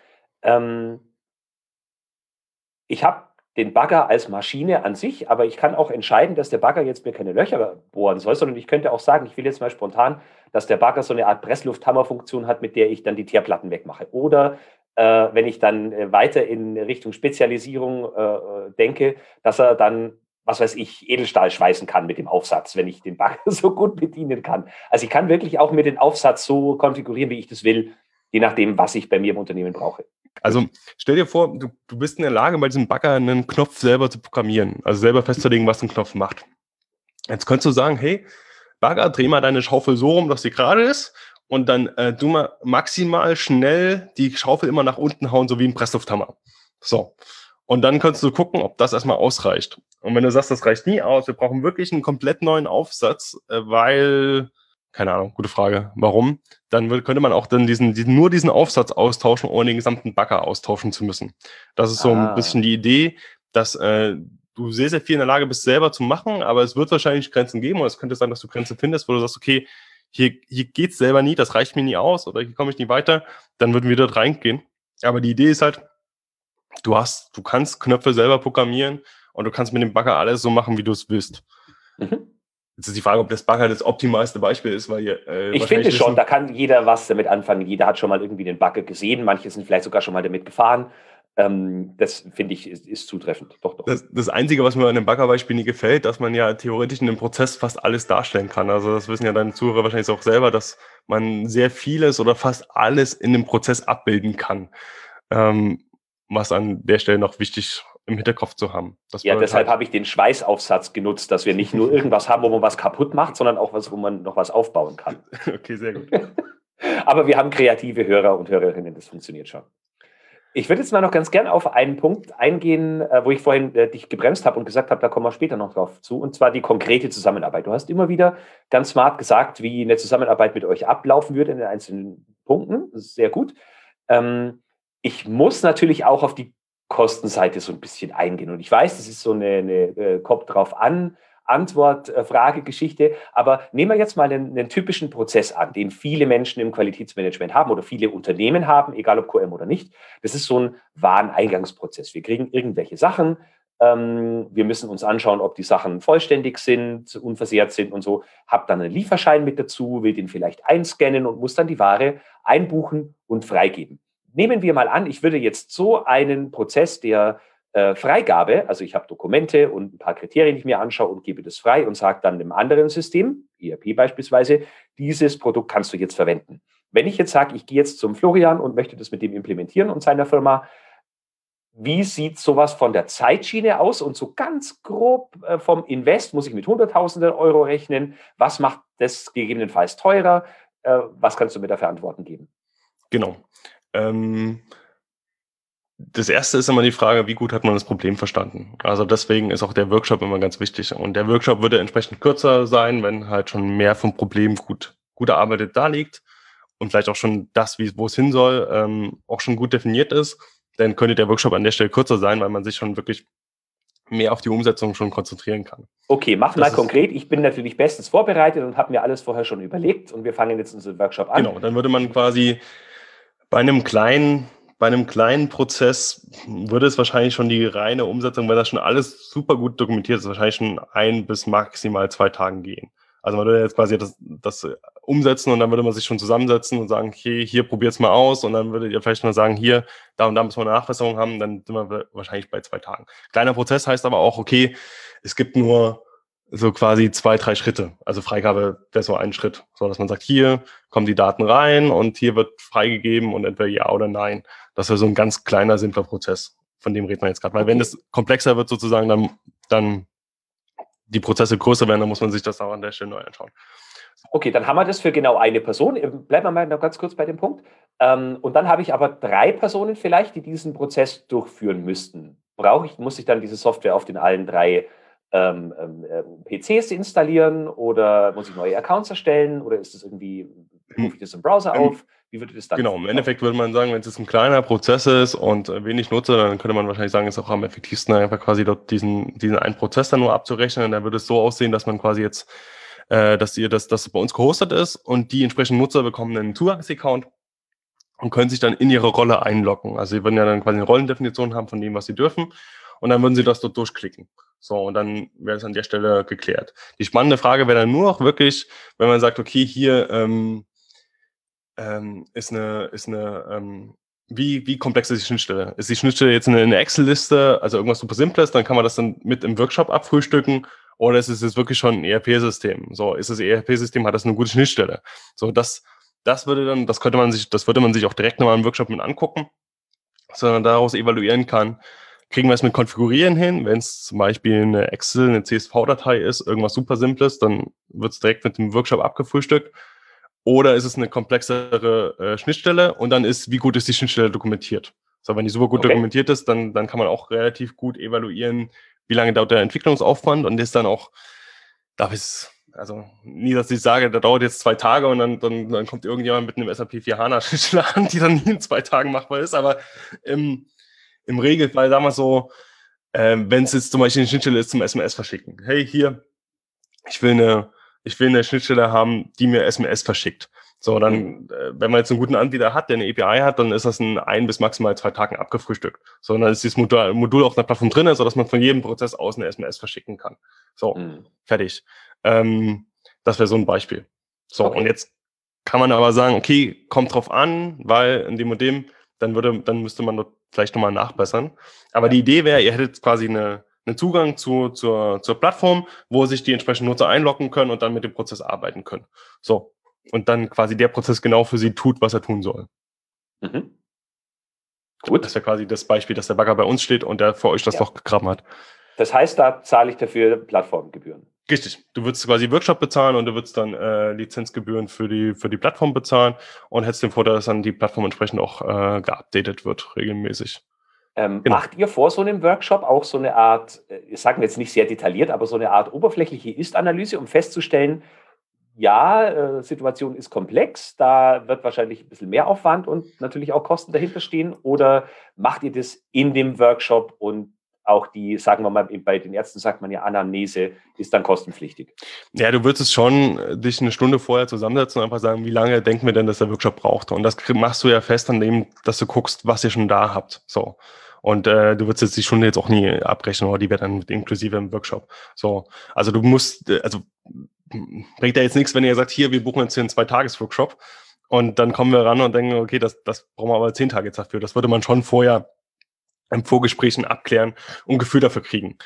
ähm, ich habe den Bagger als Maschine an sich, aber ich kann auch entscheiden, dass der Bagger jetzt mir keine Löcher bohren soll, sondern ich könnte auch sagen, ich will jetzt mal spontan, dass der Bagger so eine Art Presslufthammerfunktion hat, mit der ich dann die Teerplatten wegmache. Oder äh, wenn ich dann äh, weiter in Richtung Spezialisierung äh, äh, denke, dass er dann, was weiß ich, Edelstahl schweißen kann mit dem Aufsatz, wenn ich den Bagger so gut bedienen kann. Also ich kann wirklich auch mir den Aufsatz so konfigurieren, wie ich das will, je nachdem, was ich bei mir im Unternehmen brauche. Also stell dir vor, du, du bist in der Lage, bei diesem Bagger einen Knopf selber zu programmieren, also selber festzulegen, was ein Knopf macht. Jetzt könntest du sagen, hey, Bagger, dreh mal deine Schaufel so rum, dass sie gerade ist und dann äh, du mal maximal schnell die Schaufel immer nach unten hauen, so wie ein Presslufthammer. So. Und dann kannst du gucken, ob das erstmal ausreicht. Und wenn du sagst, das reicht nie aus, wir brauchen wirklich einen komplett neuen Aufsatz, äh, weil keine Ahnung, gute Frage. Warum? Dann könnte man auch dann diesen, diesen, nur diesen Aufsatz austauschen, ohne den gesamten Bagger austauschen zu müssen. Das ist so ah. ein bisschen die Idee, dass äh, du sehr, sehr viel in der Lage bist, selber zu machen, aber es wird wahrscheinlich Grenzen geben oder es könnte sein, dass du Grenzen findest, wo du sagst, okay, hier, hier geht's selber nie, das reicht mir nie aus oder hier komme ich nie weiter, dann würden wir dort reingehen. Aber die Idee ist halt, du hast, du kannst Knöpfe selber programmieren und du kannst mit dem Bagger alles so machen, wie du es willst. Mhm. Jetzt ist die Frage, ob das Bagger das optimalste Beispiel ist, weil ihr. Äh, ich finde schon, da kann jeder was damit anfangen. Jeder hat schon mal irgendwie den Bagger gesehen, manche sind vielleicht sogar schon mal damit gefahren. Ähm, das finde ich ist, ist, zutreffend. Doch, doch. Das, das, Einzige, was mir an dem Baggerbeispiel nie gefällt, dass man ja theoretisch in dem Prozess fast alles darstellen kann. Also das wissen ja deine Zuhörer wahrscheinlich auch selber, dass man sehr vieles oder fast alles in dem Prozess abbilden kann. Ähm, was an der Stelle noch wichtig im Hinterkopf zu haben. ja, deshalb halt habe ich den Schweißaufsatz genutzt, dass wir nicht nur irgendwas haben, wo man was kaputt macht, sondern auch was, wo man noch was aufbauen kann. okay, sehr gut. Aber wir haben kreative Hörer und Hörerinnen, das funktioniert schon. Ich würde jetzt mal noch ganz gern auf einen Punkt eingehen, äh, wo ich vorhin äh, dich gebremst habe und gesagt habe, da kommen wir später noch drauf zu, und zwar die konkrete Zusammenarbeit. Du hast immer wieder ganz smart gesagt, wie eine Zusammenarbeit mit euch ablaufen würde in den einzelnen Punkten. Das ist sehr gut. Ähm, ich muss natürlich auch auf die Kostenseite so ein bisschen eingehen. Und ich weiß, das ist so eine, eine äh, Kopf drauf an, Antwort, äh, Frage, Geschichte. Aber nehmen wir jetzt mal einen, einen, typischen Prozess an, den viele Menschen im Qualitätsmanagement haben oder viele Unternehmen haben, egal ob QM oder nicht. Das ist so ein Wareneingangsprozess. Wir kriegen irgendwelche Sachen. Ähm, wir müssen uns anschauen, ob die Sachen vollständig sind, unversehrt sind und so. Hab dann einen Lieferschein mit dazu, will den vielleicht einscannen und muss dann die Ware einbuchen und freigeben nehmen wir mal an, ich würde jetzt so einen Prozess der äh, Freigabe, also ich habe Dokumente und ein paar Kriterien, die ich mir anschaue und gebe das frei und sage dann einem anderen System, ERP beispielsweise, dieses Produkt kannst du jetzt verwenden. Wenn ich jetzt sage, ich gehe jetzt zum Florian und möchte das mit dem implementieren und seiner Firma, wie sieht sowas von der Zeitschiene aus? Und so ganz grob äh, vom Invest muss ich mit Hunderttausenden Euro rechnen. Was macht das gegebenenfalls teurer? Äh, was kannst du mir dafür Antworten geben? Genau. Ähm, das erste ist immer die Frage, wie gut hat man das Problem verstanden? Also deswegen ist auch der Workshop immer ganz wichtig. Und der Workshop würde entsprechend kürzer sein, wenn halt schon mehr vom Problem gut, gut erarbeitet da liegt und vielleicht auch schon das, wie, wo es hin soll, ähm, auch schon gut definiert ist. Dann könnte der Workshop an der Stelle kürzer sein, weil man sich schon wirklich mehr auf die Umsetzung schon konzentrieren kann. Okay, mach das mal konkret. Ich bin natürlich bestens vorbereitet und habe mir alles vorher schon überlegt und wir fangen jetzt unseren Workshop an. Genau, dann würde man quasi bei einem kleinen, bei einem kleinen Prozess würde es wahrscheinlich schon die reine Umsetzung, weil das schon alles super gut dokumentiert ist, wahrscheinlich schon ein bis maximal zwei Tagen gehen. Also man würde jetzt quasi das, das umsetzen und dann würde man sich schon zusammensetzen und sagen, okay, hier probiert's mal aus und dann würdet ihr vielleicht mal sagen, hier, da und da müssen wir eine Nachbesserung haben, dann sind wir wahrscheinlich bei zwei Tagen. Kleiner Prozess heißt aber auch, okay, es gibt nur so quasi zwei, drei Schritte. Also Freigabe wäre so ein Schritt. So, dass man sagt, hier kommen die Daten rein und hier wird freigegeben und entweder ja oder nein. Das wäre so ein ganz kleiner, simpler Prozess. Von dem redet man jetzt gerade. Weil wenn es komplexer wird sozusagen, dann, dann die Prozesse größer werden, dann muss man sich das auch an der Stelle neu anschauen. Okay, dann haben wir das für genau eine Person. Bleiben wir mal noch ganz kurz bei dem Punkt. Ähm, und dann habe ich aber drei Personen vielleicht, die diesen Prozess durchführen müssten. Brauche ich, muss ich dann diese Software auf den allen drei ähm, ähm, äh, PCs installieren oder muss ich neue Accounts erstellen oder ist das irgendwie, rufe ich das im Browser auf? Wie würde das dann? Genau, im Endeffekt würde man sagen, wenn es jetzt ein kleiner Prozess ist und äh, wenig Nutzer, dann könnte man wahrscheinlich sagen, es ist auch am effektivsten, einfach quasi dort diesen, diesen einen Prozess dann nur abzurechnen. Und dann würde es so aussehen, dass man quasi jetzt, äh, dass ihr das, das bei uns gehostet ist und die entsprechenden Nutzer bekommen einen Zugangsaccount und können sich dann in ihre Rolle einloggen. Also sie würden ja dann quasi eine Rollendefinition haben von dem, was sie dürfen. Und dann würden sie das dort durchklicken. So, und dann wäre es an der Stelle geklärt. Die spannende Frage wäre dann nur noch wirklich, wenn man sagt, okay, hier ähm, ähm, ist eine, ist eine ähm, wie, wie komplex ist die Schnittstelle? Ist die Schnittstelle jetzt eine, eine Excel-Liste, also irgendwas super Simples, dann kann man das dann mit im Workshop abfrühstücken, oder ist es jetzt wirklich schon ein ERP-System? So, ist das ERP-System, hat das eine gute Schnittstelle? So, das, das würde dann, das könnte man sich, das würde man sich auch direkt nochmal im Workshop mit angucken, sondern daraus evaluieren kann, kriegen wir es mit Konfigurieren hin. Wenn es zum Beispiel eine Excel, eine CSV-Datei ist, irgendwas super Simples, dann wird es direkt mit dem Workshop abgefrühstückt. Oder ist es eine komplexere äh, Schnittstelle und dann ist, wie gut ist die Schnittstelle dokumentiert. So, wenn die super gut okay. dokumentiert ist, dann, dann kann man auch relativ gut evaluieren, wie lange dauert der Entwicklungsaufwand und ist dann auch, darf ich also nie, dass ich sage, da dauert jetzt zwei Tage und dann, dann, dann kommt irgendjemand mit einem SAP 4 HANA an, die dann nie in zwei Tagen machbar ist, aber im, im Regelfall, sagen wir so, äh, wenn es jetzt zum Beispiel eine Schnittstelle ist zum SMS verschicken. Hey, hier, ich will eine, ich will eine Schnittstelle haben, die mir SMS verschickt. So, dann, mhm. äh, wenn man jetzt einen guten Anbieter hat, der eine API hat, dann ist das in ein bis maximal zwei Tagen abgefrühstückt. So, dann ist dieses Modul, Modul auf einer Plattform drin, sodass man von jedem Prozess aus eine SMS verschicken kann. So, mhm. fertig. Ähm, das wäre so ein Beispiel. So, okay. und jetzt kann man aber sagen, okay, kommt drauf an, weil in dem und dem, dann würde, dann müsste man dort vielleicht nochmal nachbessern. Aber ja. die Idee wäre, ihr hättet quasi eine, einen Zugang zu, zur, zur Plattform, wo sich die entsprechenden Nutzer einloggen können und dann mit dem Prozess arbeiten können. So. Und dann quasi der Prozess genau für sie tut, was er tun soll. Mhm. Gut. Das wäre quasi das Beispiel, dass der Bagger bei uns steht und der für euch das ja. doch gegraben hat. Das heißt, da zahle ich dafür Plattformgebühren. Richtig. Du würdest quasi Workshop bezahlen und du würdest dann äh, Lizenzgebühren für die, für die Plattform bezahlen und hättest den Vorteil, dass dann die Plattform entsprechend auch äh, geupdatet wird, regelmäßig. Ähm, genau. Macht ihr vor so einem Workshop auch so eine Art, äh, ich sage jetzt nicht sehr detailliert, aber so eine Art oberflächliche Ist-Analyse, um festzustellen, ja, äh, Situation ist komplex, da wird wahrscheinlich ein bisschen mehr Aufwand und natürlich auch Kosten dahinter stehen. Oder macht ihr das in dem Workshop und auch die, sagen wir mal, bei den Ärzten sagt man ja, Anamnese ist dann kostenpflichtig. Ja, du würdest schon äh, dich eine Stunde vorher zusammensetzen und einfach sagen, wie lange denken wir denn, dass der Workshop braucht? Und das machst du ja fest an dem, dass du guckst, was ihr schon da habt. So. Und äh, du würdest jetzt die Stunde jetzt auch nie abrechnen, oder die wird dann mit inklusive im Workshop. So. Also du musst, äh, also bringt ja jetzt nichts, wenn ihr sagt, hier, wir buchen jetzt hier einen Zwei-Tages-Workshop. Und dann kommen wir ran und denken, okay, das, das brauchen wir aber zehn Tage jetzt dafür. Das würde man schon vorher im Vorgesprächen abklären und Gefühl dafür kriegen.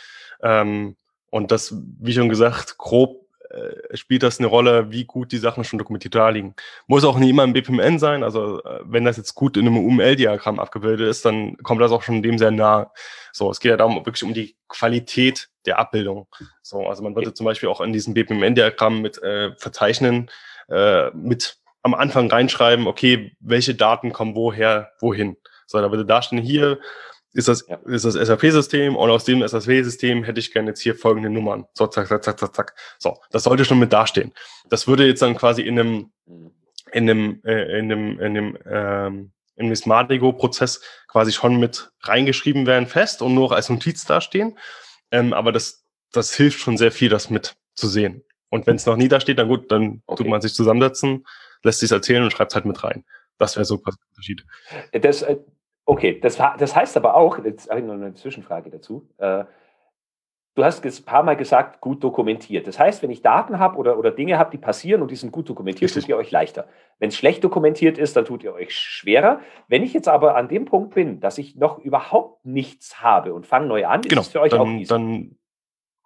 Ähm, und das, wie schon gesagt, grob äh, spielt das eine Rolle, wie gut die Sachen schon dokumentiert da liegen. Muss auch nicht immer im BPMN sein. Also äh, wenn das jetzt gut in einem UML-Diagramm abgebildet ist, dann kommt das auch schon dem sehr nah. So, es geht ja darum, wirklich um die Qualität der Abbildung. So, also man würde zum Beispiel auch in diesem BPMN-Diagramm mit äh, verzeichnen, äh, mit am Anfang reinschreiben, okay, welche Daten kommen woher, wohin. So, da würde da stehen, hier ist das, ja. ist das SAP-System und aus dem SAP-System hätte ich gerne jetzt hier folgende Nummern. So, zack, zack, zack, zack, zack. So, das sollte schon mit dastehen. Das würde jetzt dann quasi in einem, mhm. in einem, äh, in einem, in einem, ähm, im Mismatigo-Prozess quasi schon mit reingeschrieben werden fest und nur als Notiz dastehen. Ähm, aber das, das hilft schon sehr viel, das mit zu sehen. Und wenn es noch nie da steht, dann gut, dann okay. tut man sich zusammensetzen, lässt sich erzählen und schreibt es halt mit rein. Das wäre so ein Unterschied. Das, äh, Okay, das, das heißt aber auch, jetzt habe ich noch eine Zwischenfrage dazu. Äh, du hast ein paar Mal gesagt, gut dokumentiert. Das heißt, wenn ich Daten habe oder, oder Dinge habe, die passieren und die sind gut dokumentiert, Richtig. tut ihr euch leichter. Wenn es schlecht dokumentiert ist, dann tut ihr euch schwerer. Wenn ich jetzt aber an dem Punkt bin, dass ich noch überhaupt nichts habe und fange neu an, genau, ist es für euch dann, auch easy. Dann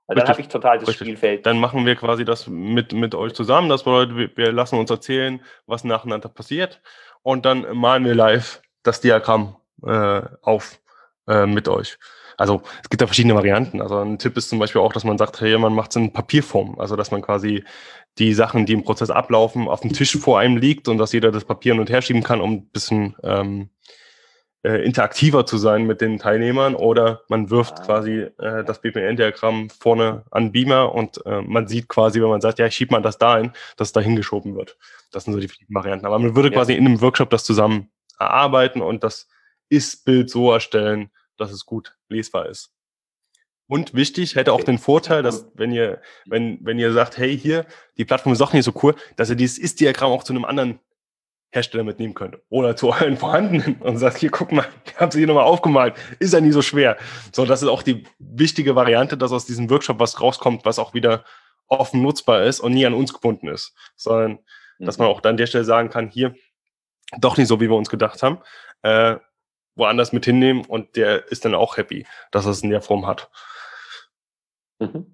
weil dann habe ich total das richtig. Spielfeld. Dann machen wir quasi das mit, mit euch zusammen. Das bedeutet, wir lassen uns erzählen, was nacheinander passiert. Und dann malen wir live das Diagramm äh, auf äh, mit euch. Also es gibt da verschiedene Varianten. Also ein Tipp ist zum Beispiel auch, dass man sagt, hey, man macht es in Papierform. Also dass man quasi die Sachen, die im Prozess ablaufen, auf dem Tisch vor einem liegt und dass jeder das Papier hin und her schieben kann, um ein bisschen ähm, äh, interaktiver zu sein mit den Teilnehmern oder man wirft ah. quasi äh, das BPN-Diagramm vorne an Beamer und äh, man sieht quasi, wenn man sagt, ja, ich schiebe mal das da ein, dass es da hingeschoben wird. Das sind so die Varianten. Aber man würde ja. quasi in einem Workshop das zusammen erarbeiten und das Ist-Bild so erstellen, dass es gut lesbar ist. Und wichtig, hätte auch den Vorteil, dass wenn ihr, wenn, wenn ihr sagt, hey, hier, die Plattform ist doch nicht so cool, dass ihr dieses Ist-Diagramm auch zu einem anderen Hersteller mitnehmen könnt. Oder zu euren vorhandenen und sagt, hier, guck mal, ich habe sie hier nochmal aufgemalt. Ist ja nie so schwer. So, das ist auch die wichtige Variante, dass aus diesem Workshop was rauskommt, was auch wieder offen nutzbar ist und nie an uns gebunden ist. Sondern, mhm. dass man auch dann an der Stelle sagen kann, hier, doch nicht so, wie wir uns gedacht haben. Äh, woanders mit hinnehmen und der ist dann auch happy, dass er es in der Form hat. Mhm.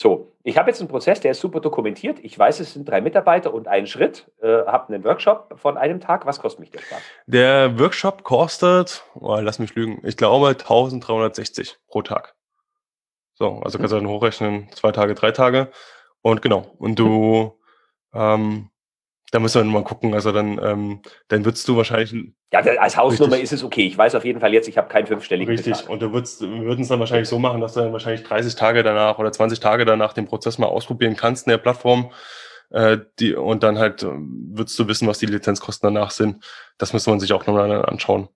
So, ich habe jetzt einen Prozess, der ist super dokumentiert. Ich weiß, es sind drei Mitarbeiter und ein Schritt. Äh, habe einen Workshop von einem Tag. Was kostet mich der Spaß? Der Workshop kostet, oh, lass mich lügen, ich glaube 1360 pro Tag. So, also kannst du dann hochrechnen, zwei Tage, drei Tage. Und genau, und du ähm, da müssen wir mal gucken. Also dann, ähm, dann würdest du wahrscheinlich. Ja, als Hausnummer richtig, ist es okay. Ich weiß auf jeden Fall jetzt, ich habe keinen fünfstelligen Richtig. Betrag. Und du würdest, wir würden es dann wahrscheinlich so machen, dass du dann wahrscheinlich 30 Tage danach oder 20 Tage danach den Prozess mal ausprobieren kannst in der Plattform. Äh, die, und dann halt äh, würdest du wissen, was die Lizenzkosten danach sind. Das müsste man sich auch nochmal anschauen.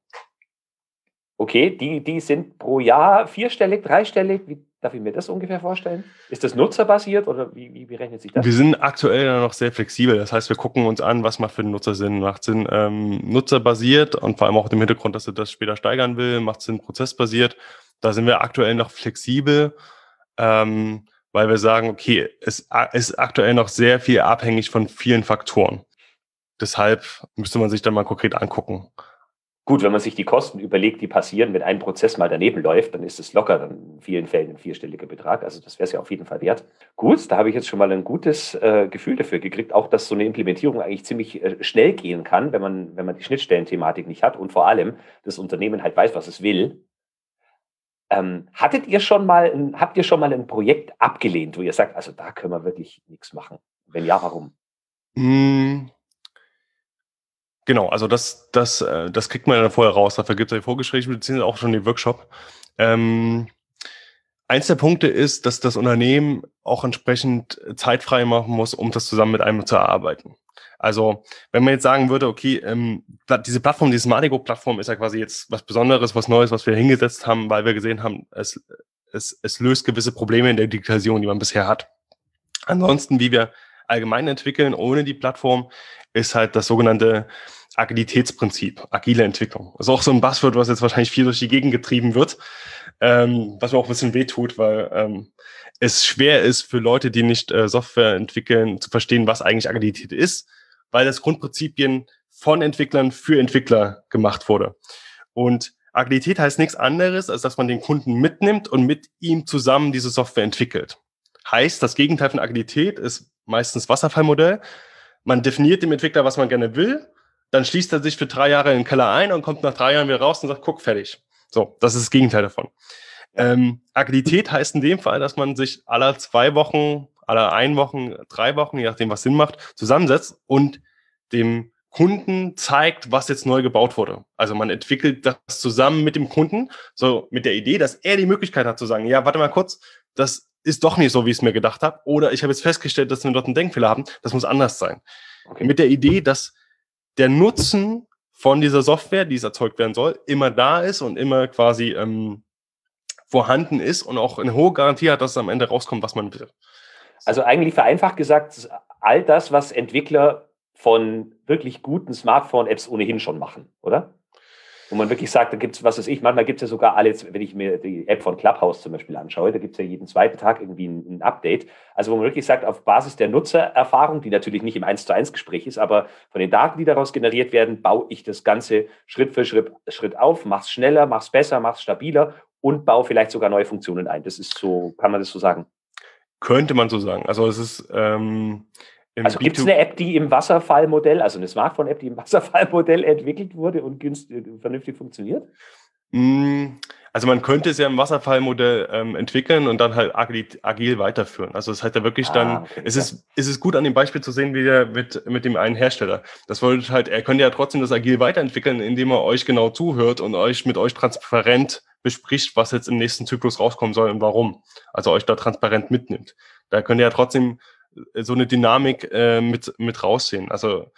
Okay, die, die sind pro Jahr vierstellig, dreistellig. Wie darf ich mir das ungefähr vorstellen? Ist das nutzerbasiert oder wie, wie, wie sich das? Wir sind aktuell noch sehr flexibel. Das heißt, wir gucken uns an, was macht für den Nutzer Sinn. Macht Sinn ähm, nutzerbasiert und vor allem auch im Hintergrund, dass er das später steigern will. Macht Sinn prozessbasiert. Da sind wir aktuell noch flexibel, ähm, weil wir sagen, okay, es ist aktuell noch sehr viel abhängig von vielen Faktoren. Deshalb müsste man sich dann mal konkret angucken. Gut, wenn man sich die Kosten überlegt, die passieren, wenn ein Prozess mal daneben läuft, dann ist es locker dann in vielen Fällen ein vierstelliger Betrag. Also das wäre es ja auf jeden Fall wert. Gut, da habe ich jetzt schon mal ein gutes äh, Gefühl dafür gekriegt, auch dass so eine Implementierung eigentlich ziemlich äh, schnell gehen kann, wenn man, wenn man die Schnittstellenthematik nicht hat und vor allem das Unternehmen halt weiß, was es will. Ähm, hattet ihr schon mal, ein, habt ihr schon mal ein Projekt abgelehnt, wo ihr sagt, also da können wir wirklich nichts machen? Wenn ja, warum? Mmh Genau, also das, das, äh, das kriegt man dann vorher raus. Dafür gibt es ja Vorgespräche, beziehungsweise auch schon den Workshop. Ähm, eins der Punkte ist, dass das Unternehmen auch entsprechend zeitfrei machen muss, um das zusammen mit einem zu erarbeiten. Also, wenn man jetzt sagen würde, okay, ähm, diese Plattform, diese Smartigo-Plattform ist ja quasi jetzt was Besonderes, was Neues, was wir hingesetzt haben, weil wir gesehen haben, es, es, es löst gewisse Probleme in der Digitalisierung, die man bisher hat. Ansonsten, wie wir allgemein entwickeln, ohne die Plattform, ist halt das sogenannte Agilitätsprinzip, agile Entwicklung. Das ist auch so ein Buzzword, was jetzt wahrscheinlich viel durch die Gegend getrieben wird, ähm, was mir auch ein bisschen wehtut, weil ähm, es schwer ist für Leute, die nicht äh, Software entwickeln, zu verstehen, was eigentlich Agilität ist, weil das Grundprinzipien von Entwicklern für Entwickler gemacht wurde. Und Agilität heißt nichts anderes, als dass man den Kunden mitnimmt und mit ihm zusammen diese Software entwickelt. Heißt, das Gegenteil von Agilität ist meistens Wasserfallmodell. Man definiert dem Entwickler, was man gerne will dann schließt er sich für drei Jahre in den Keller ein und kommt nach drei Jahren wieder raus und sagt, guck, fertig. So, das ist das Gegenteil davon. Ähm, Agilität heißt in dem Fall, dass man sich aller zwei Wochen, aller ein Wochen, drei Wochen, je nachdem, was Sinn macht, zusammensetzt und dem Kunden zeigt, was jetzt neu gebaut wurde. Also man entwickelt das zusammen mit dem Kunden, so mit der Idee, dass er die Möglichkeit hat zu sagen, ja, warte mal kurz, das ist doch nicht so, wie ich es mir gedacht habe. Oder ich habe jetzt festgestellt, dass wir dort einen Denkfehler haben. Das muss anders sein. Okay. Mit der Idee, dass der Nutzen von dieser Software, die es erzeugt werden soll, immer da ist und immer quasi ähm, vorhanden ist und auch eine hohe Garantie hat, dass es am Ende rauskommt, was man will. Also eigentlich vereinfacht gesagt, all das, was Entwickler von wirklich guten Smartphone-Apps ohnehin schon machen, oder? Wo man wirklich sagt, da gibt es, was weiß ich, manchmal gibt es ja sogar alle, wenn ich mir die App von Clubhouse zum Beispiel anschaue, da gibt es ja jeden zweiten Tag irgendwie ein, ein, Update. Also wo man wirklich sagt, auf Basis der Nutzererfahrung, die natürlich nicht im 1 zu 1 Gespräch ist, aber von den Daten, die daraus generiert werden, baue ich das Ganze Schritt für Schritt, Schritt auf, mach's schneller, mach's besser, mach's stabiler und baue vielleicht sogar neue Funktionen ein. Das ist so, kann man das so sagen? Könnte man so sagen. Also es ist ähm, also gibt es eine App, die im Wasserfallmodell, also eine Smartphone-App, die im Wasserfallmodell entwickelt wurde und günstig, vernünftig funktioniert? Mm, also man könnte es ja im Wasserfallmodell ähm, entwickeln und dann halt agil, agil weiterführen. Also es hat ja wirklich ah, dann, okay, es ist, es ist gut an dem Beispiel zu sehen, wie der mit, mit dem einen Hersteller. Das wollte halt, er könnte ja trotzdem das agil weiterentwickeln, indem er euch genau zuhört und euch mit euch transparent bespricht, was jetzt im nächsten Zyklus rauskommen soll und warum. Also euch da transparent mitnimmt. Da könnt ihr ja trotzdem äh, so eine Dynamik äh, mit, mit raussehen. Also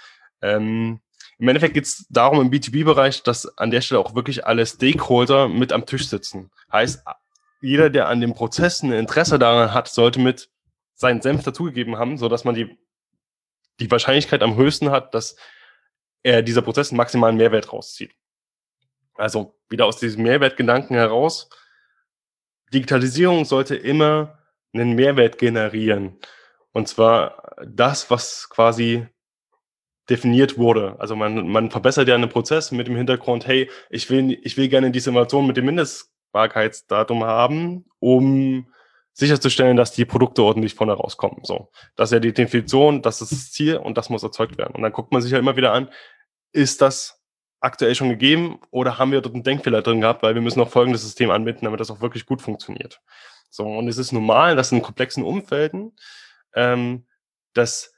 ähm, im Endeffekt geht es darum im B2B-Bereich, dass an der Stelle auch wirklich alle Stakeholder mit am Tisch sitzen. Heißt, jeder, der an dem Prozess ein Interesse daran hat, sollte mit seinen Senf dazugegeben haben, so dass man die, die Wahrscheinlichkeit am höchsten hat, dass er dieser Prozess einen maximalen Mehrwert rauszieht. Also wieder aus diesem Mehrwertgedanken heraus. Digitalisierung sollte immer einen Mehrwert generieren. Und zwar das, was quasi definiert wurde. Also man, man verbessert ja einen Prozess mit dem Hintergrund, hey, ich will, ich will gerne diese Innovation mit dem Mindestbarkeitsdatum haben, um sicherzustellen, dass die Produkte ordentlich von rauskommen. So, das ist ja die Definition, das ist das Ziel und das muss erzeugt werden. Und dann guckt man sich ja immer wieder an, ist das aktuell schon gegeben oder haben wir dort einen Denkfehler drin gehabt, weil wir müssen noch folgendes System anbinden, damit das auch wirklich gut funktioniert. So, und es ist normal, dass in komplexen Umfelden ähm, das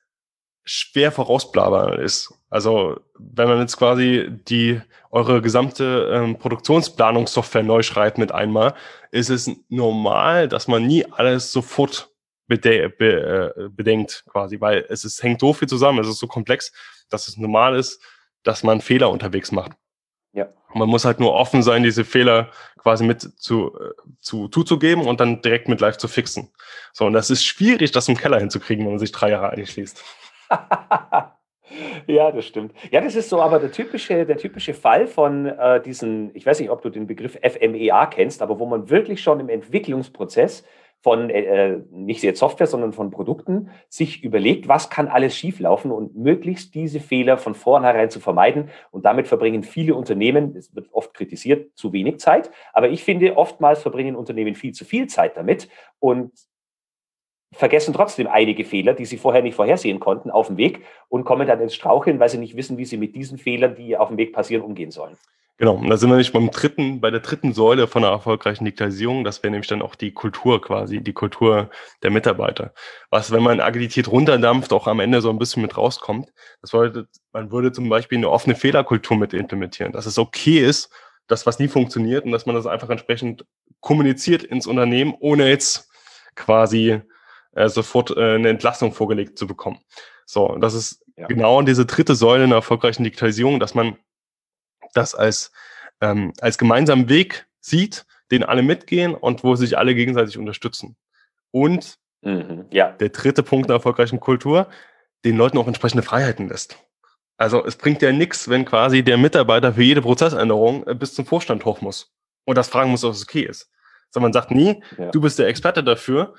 schwer vorausblaber ist. Also wenn man jetzt quasi die eure gesamte ähm, Produktionsplanungssoftware neu schreibt mit einmal, ist es normal, dass man nie alles sofort bede be äh, bedenkt quasi, weil es ist, hängt so viel zusammen, es ist so komplex, dass es normal ist, dass man Fehler unterwegs macht. Man muss halt nur offen sein, diese Fehler quasi mit zu, äh, zu, zuzugeben und dann direkt mit live zu fixen. So, und das ist schwierig, das im Keller hinzukriegen, wenn man sich drei Jahre einschließt. ja, das stimmt. Ja, das ist so aber der typische, der typische Fall von äh, diesen, ich weiß nicht, ob du den Begriff FMEA kennst, aber wo man wirklich schon im Entwicklungsprozess von äh, äh, nicht jetzt Software, sondern von Produkten sich überlegt, was kann alles schieflaufen und möglichst diese Fehler von vornherein zu vermeiden. Und damit verbringen viele Unternehmen, es wird oft kritisiert, zu wenig Zeit. Aber ich finde, oftmals verbringen Unternehmen viel zu viel Zeit damit und vergessen trotzdem einige Fehler, die sie vorher nicht vorhersehen konnten, auf dem Weg und kommen dann ins Straucheln, weil sie nicht wissen, wie sie mit diesen Fehlern, die auf dem Weg passieren, umgehen sollen. Genau, und da sind wir nicht beim dritten, bei der dritten Säule von einer erfolgreichen Digitalisierung. Das wäre nämlich dann auch die Kultur quasi, die Kultur der Mitarbeiter. Was, wenn man Agilität runterdampft, auch am Ende so ein bisschen mit rauskommt. Das bedeutet, man würde zum Beispiel eine offene Fehlerkultur mit implementieren, dass es okay ist, dass was nie funktioniert und dass man das einfach entsprechend kommuniziert ins Unternehmen, ohne jetzt quasi äh, sofort äh, eine Entlassung vorgelegt zu bekommen. So, das ist ja. genau diese dritte Säule in der erfolgreichen Digitalisierung, dass man das als, ähm, als gemeinsamen Weg sieht, den alle mitgehen und wo sich alle gegenseitig unterstützen. Und mhm, ja. der dritte Punkt der erfolgreichen Kultur, den Leuten auch entsprechende Freiheiten lässt. Also es bringt ja nichts, wenn quasi der Mitarbeiter für jede Prozessänderung äh, bis zum Vorstand hoch muss und das fragen muss, ob es okay ist. Sondern man sagt nie, ja. du bist der Experte dafür,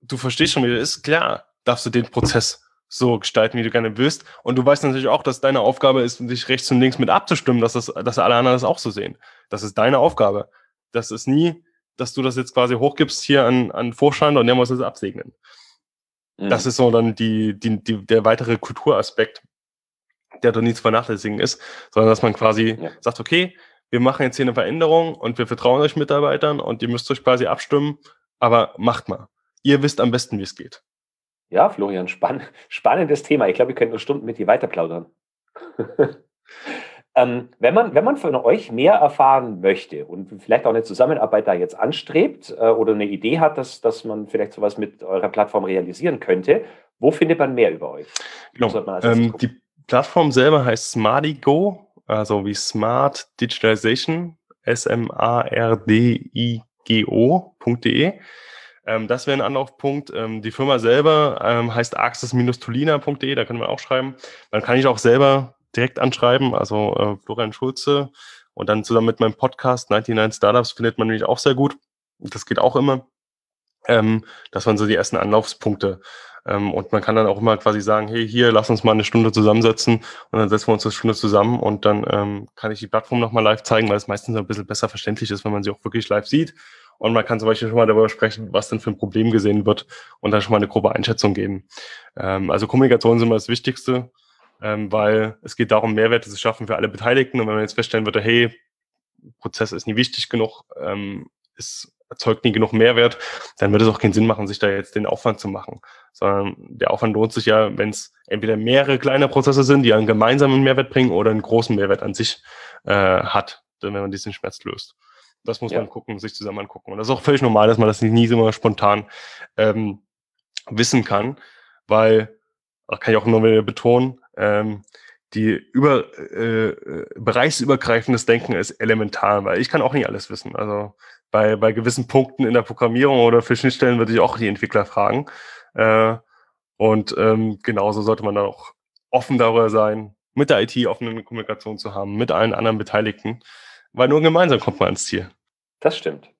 du verstehst schon, wie das ist, klar, darfst du den Prozess so gestalten, wie du gerne willst. Und du weißt natürlich auch, dass deine Aufgabe ist, dich rechts und links mit abzustimmen, dass, das, dass alle anderen das auch so sehen. Das ist deine Aufgabe. Das ist nie, dass du das jetzt quasi hochgibst hier an, an Vorstand und der muss es absegnen. Mhm. Das ist so dann die, die, die, der weitere Kulturaspekt, der doch nie zu vernachlässigen ist, sondern dass man quasi ja. sagt, okay, wir machen jetzt hier eine Veränderung und wir vertrauen euch Mitarbeitern und ihr müsst euch quasi abstimmen, aber macht mal. Ihr wisst am besten, wie es geht. Ja, Florian, spann spannendes Thema. Ich glaube, wir können nur Stunden mit dir weiterplaudern. ähm, wenn, man, wenn man von euch mehr erfahren möchte und vielleicht auch eine Zusammenarbeit da jetzt anstrebt äh, oder eine Idee hat, dass, dass man vielleicht sowas mit eurer Plattform realisieren könnte, wo findet man mehr über euch? Genau. Ähm, die Plattform selber heißt Smartigo, also wie Smart Digitalization, S-M-A-R-D-I-G-O.de. Ähm, das wäre ein Anlaufpunkt. Ähm, die Firma selber ähm, heißt axis-tolina.de, da können wir auch schreiben. Man kann ich auch selber direkt anschreiben, also äh, Florian Schulze. Und dann zusammen mit meinem Podcast 99 Startups findet man nämlich auch sehr gut. Das geht auch immer. Ähm, das waren so die ersten Anlaufspunkte. Ähm, und man kann dann auch immer quasi sagen, hey, hier, lass uns mal eine Stunde zusammensetzen und dann setzen wir uns eine Stunde zusammen und dann ähm, kann ich die Plattform nochmal live zeigen, weil es meistens ein bisschen besser verständlich ist, wenn man sie auch wirklich live sieht und man kann zum Beispiel schon mal darüber sprechen, was denn für ein Problem gesehen wird und dann schon mal eine grobe Einschätzung geben. Ähm, also Kommunikation ist immer das Wichtigste, ähm, weil es geht darum, Mehrwerte zu schaffen für alle Beteiligten. Und wenn man jetzt feststellen würde, hey, Prozess ist nie wichtig genug, ähm, ist erzeugt nie genug Mehrwert, dann würde es auch keinen Sinn machen, sich da jetzt den Aufwand zu machen. Sondern der Aufwand lohnt sich ja, wenn es entweder mehrere kleine Prozesse sind, die einen gemeinsamen Mehrwert bringen oder einen großen Mehrwert an sich äh, hat, wenn man diesen Schmerz löst. Das muss ja. man gucken, sich zusammen angucken. Und das ist auch völlig normal, dass man das nie so mal spontan ähm, wissen kann, weil, das kann ich auch immer wieder betonen, ähm, die über äh, äh, bereichsübergreifendes Denken ist elementar, weil ich kann auch nicht alles wissen. Also bei, bei gewissen Punkten in der Programmierung oder für Schnittstellen würde ich auch die Entwickler fragen. Äh, und ähm, genauso sollte man dann auch offen darüber sein, mit der IT offene Kommunikation zu haben, mit allen anderen Beteiligten, weil nur gemeinsam kommt man ans Ziel. Das stimmt.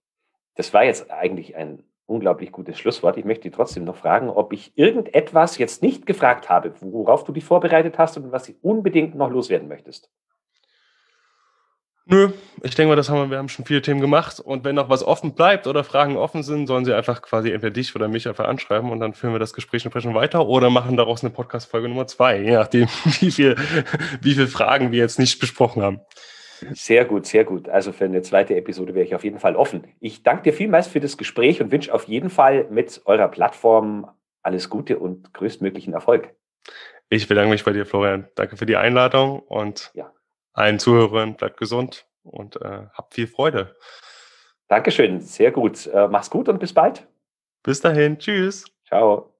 Das war jetzt eigentlich ein unglaublich gutes Schlusswort. Ich möchte trotzdem noch fragen, ob ich irgendetwas jetzt nicht gefragt habe, worauf du dich vorbereitet hast und was du unbedingt noch loswerden möchtest. Nö, ich denke mal, das haben wir, wir haben schon viele Themen gemacht und wenn noch was offen bleibt oder Fragen offen sind, sollen sie einfach quasi entweder dich oder mich einfach anschreiben und dann führen wir das Gespräch entsprechend weiter oder machen daraus eine Podcast-Folge Nummer zwei, je nachdem, wie viel, wie viele Fragen wir jetzt nicht besprochen haben. Sehr gut, sehr gut. Also für eine zweite Episode wäre ich auf jeden Fall offen. Ich danke dir vielmals für das Gespräch und wünsche auf jeden Fall mit eurer Plattform alles Gute und größtmöglichen Erfolg. Ich bedanke mich bei dir, Florian. Danke für die Einladung und ja. allen Zuhörern bleibt gesund und äh, habt viel Freude. Dankeschön, sehr gut. Äh, mach's gut und bis bald. Bis dahin, tschüss. Ciao.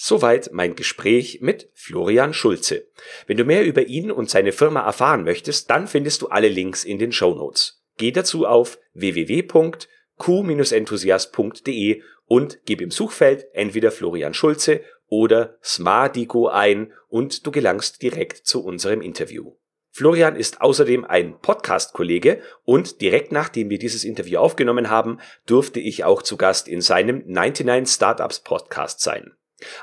Soweit mein Gespräch mit Florian Schulze. Wenn du mehr über ihn und seine Firma erfahren möchtest, dann findest du alle Links in den Show Notes. Geh dazu auf www.q-enthusiast.de und gib im Suchfeld entweder Florian Schulze oder Smardico ein und du gelangst direkt zu unserem Interview. Florian ist außerdem ein Podcast-Kollege und direkt nachdem wir dieses Interview aufgenommen haben, durfte ich auch zu Gast in seinem 99 Startups Podcast sein.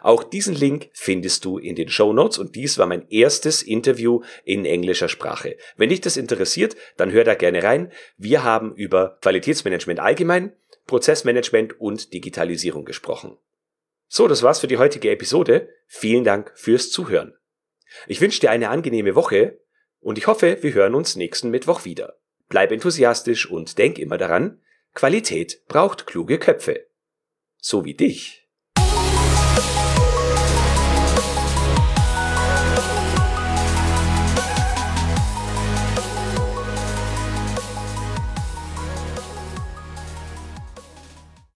Auch diesen Link findest du in den Show Notes und dies war mein erstes Interview in englischer Sprache. Wenn dich das interessiert, dann hör da gerne rein. Wir haben über Qualitätsmanagement allgemein, Prozessmanagement und Digitalisierung gesprochen. So, das war's für die heutige Episode. Vielen Dank fürs Zuhören. Ich wünsche dir eine angenehme Woche und ich hoffe, wir hören uns nächsten Mittwoch wieder. Bleib enthusiastisch und denk immer daran, Qualität braucht kluge Köpfe. So wie dich.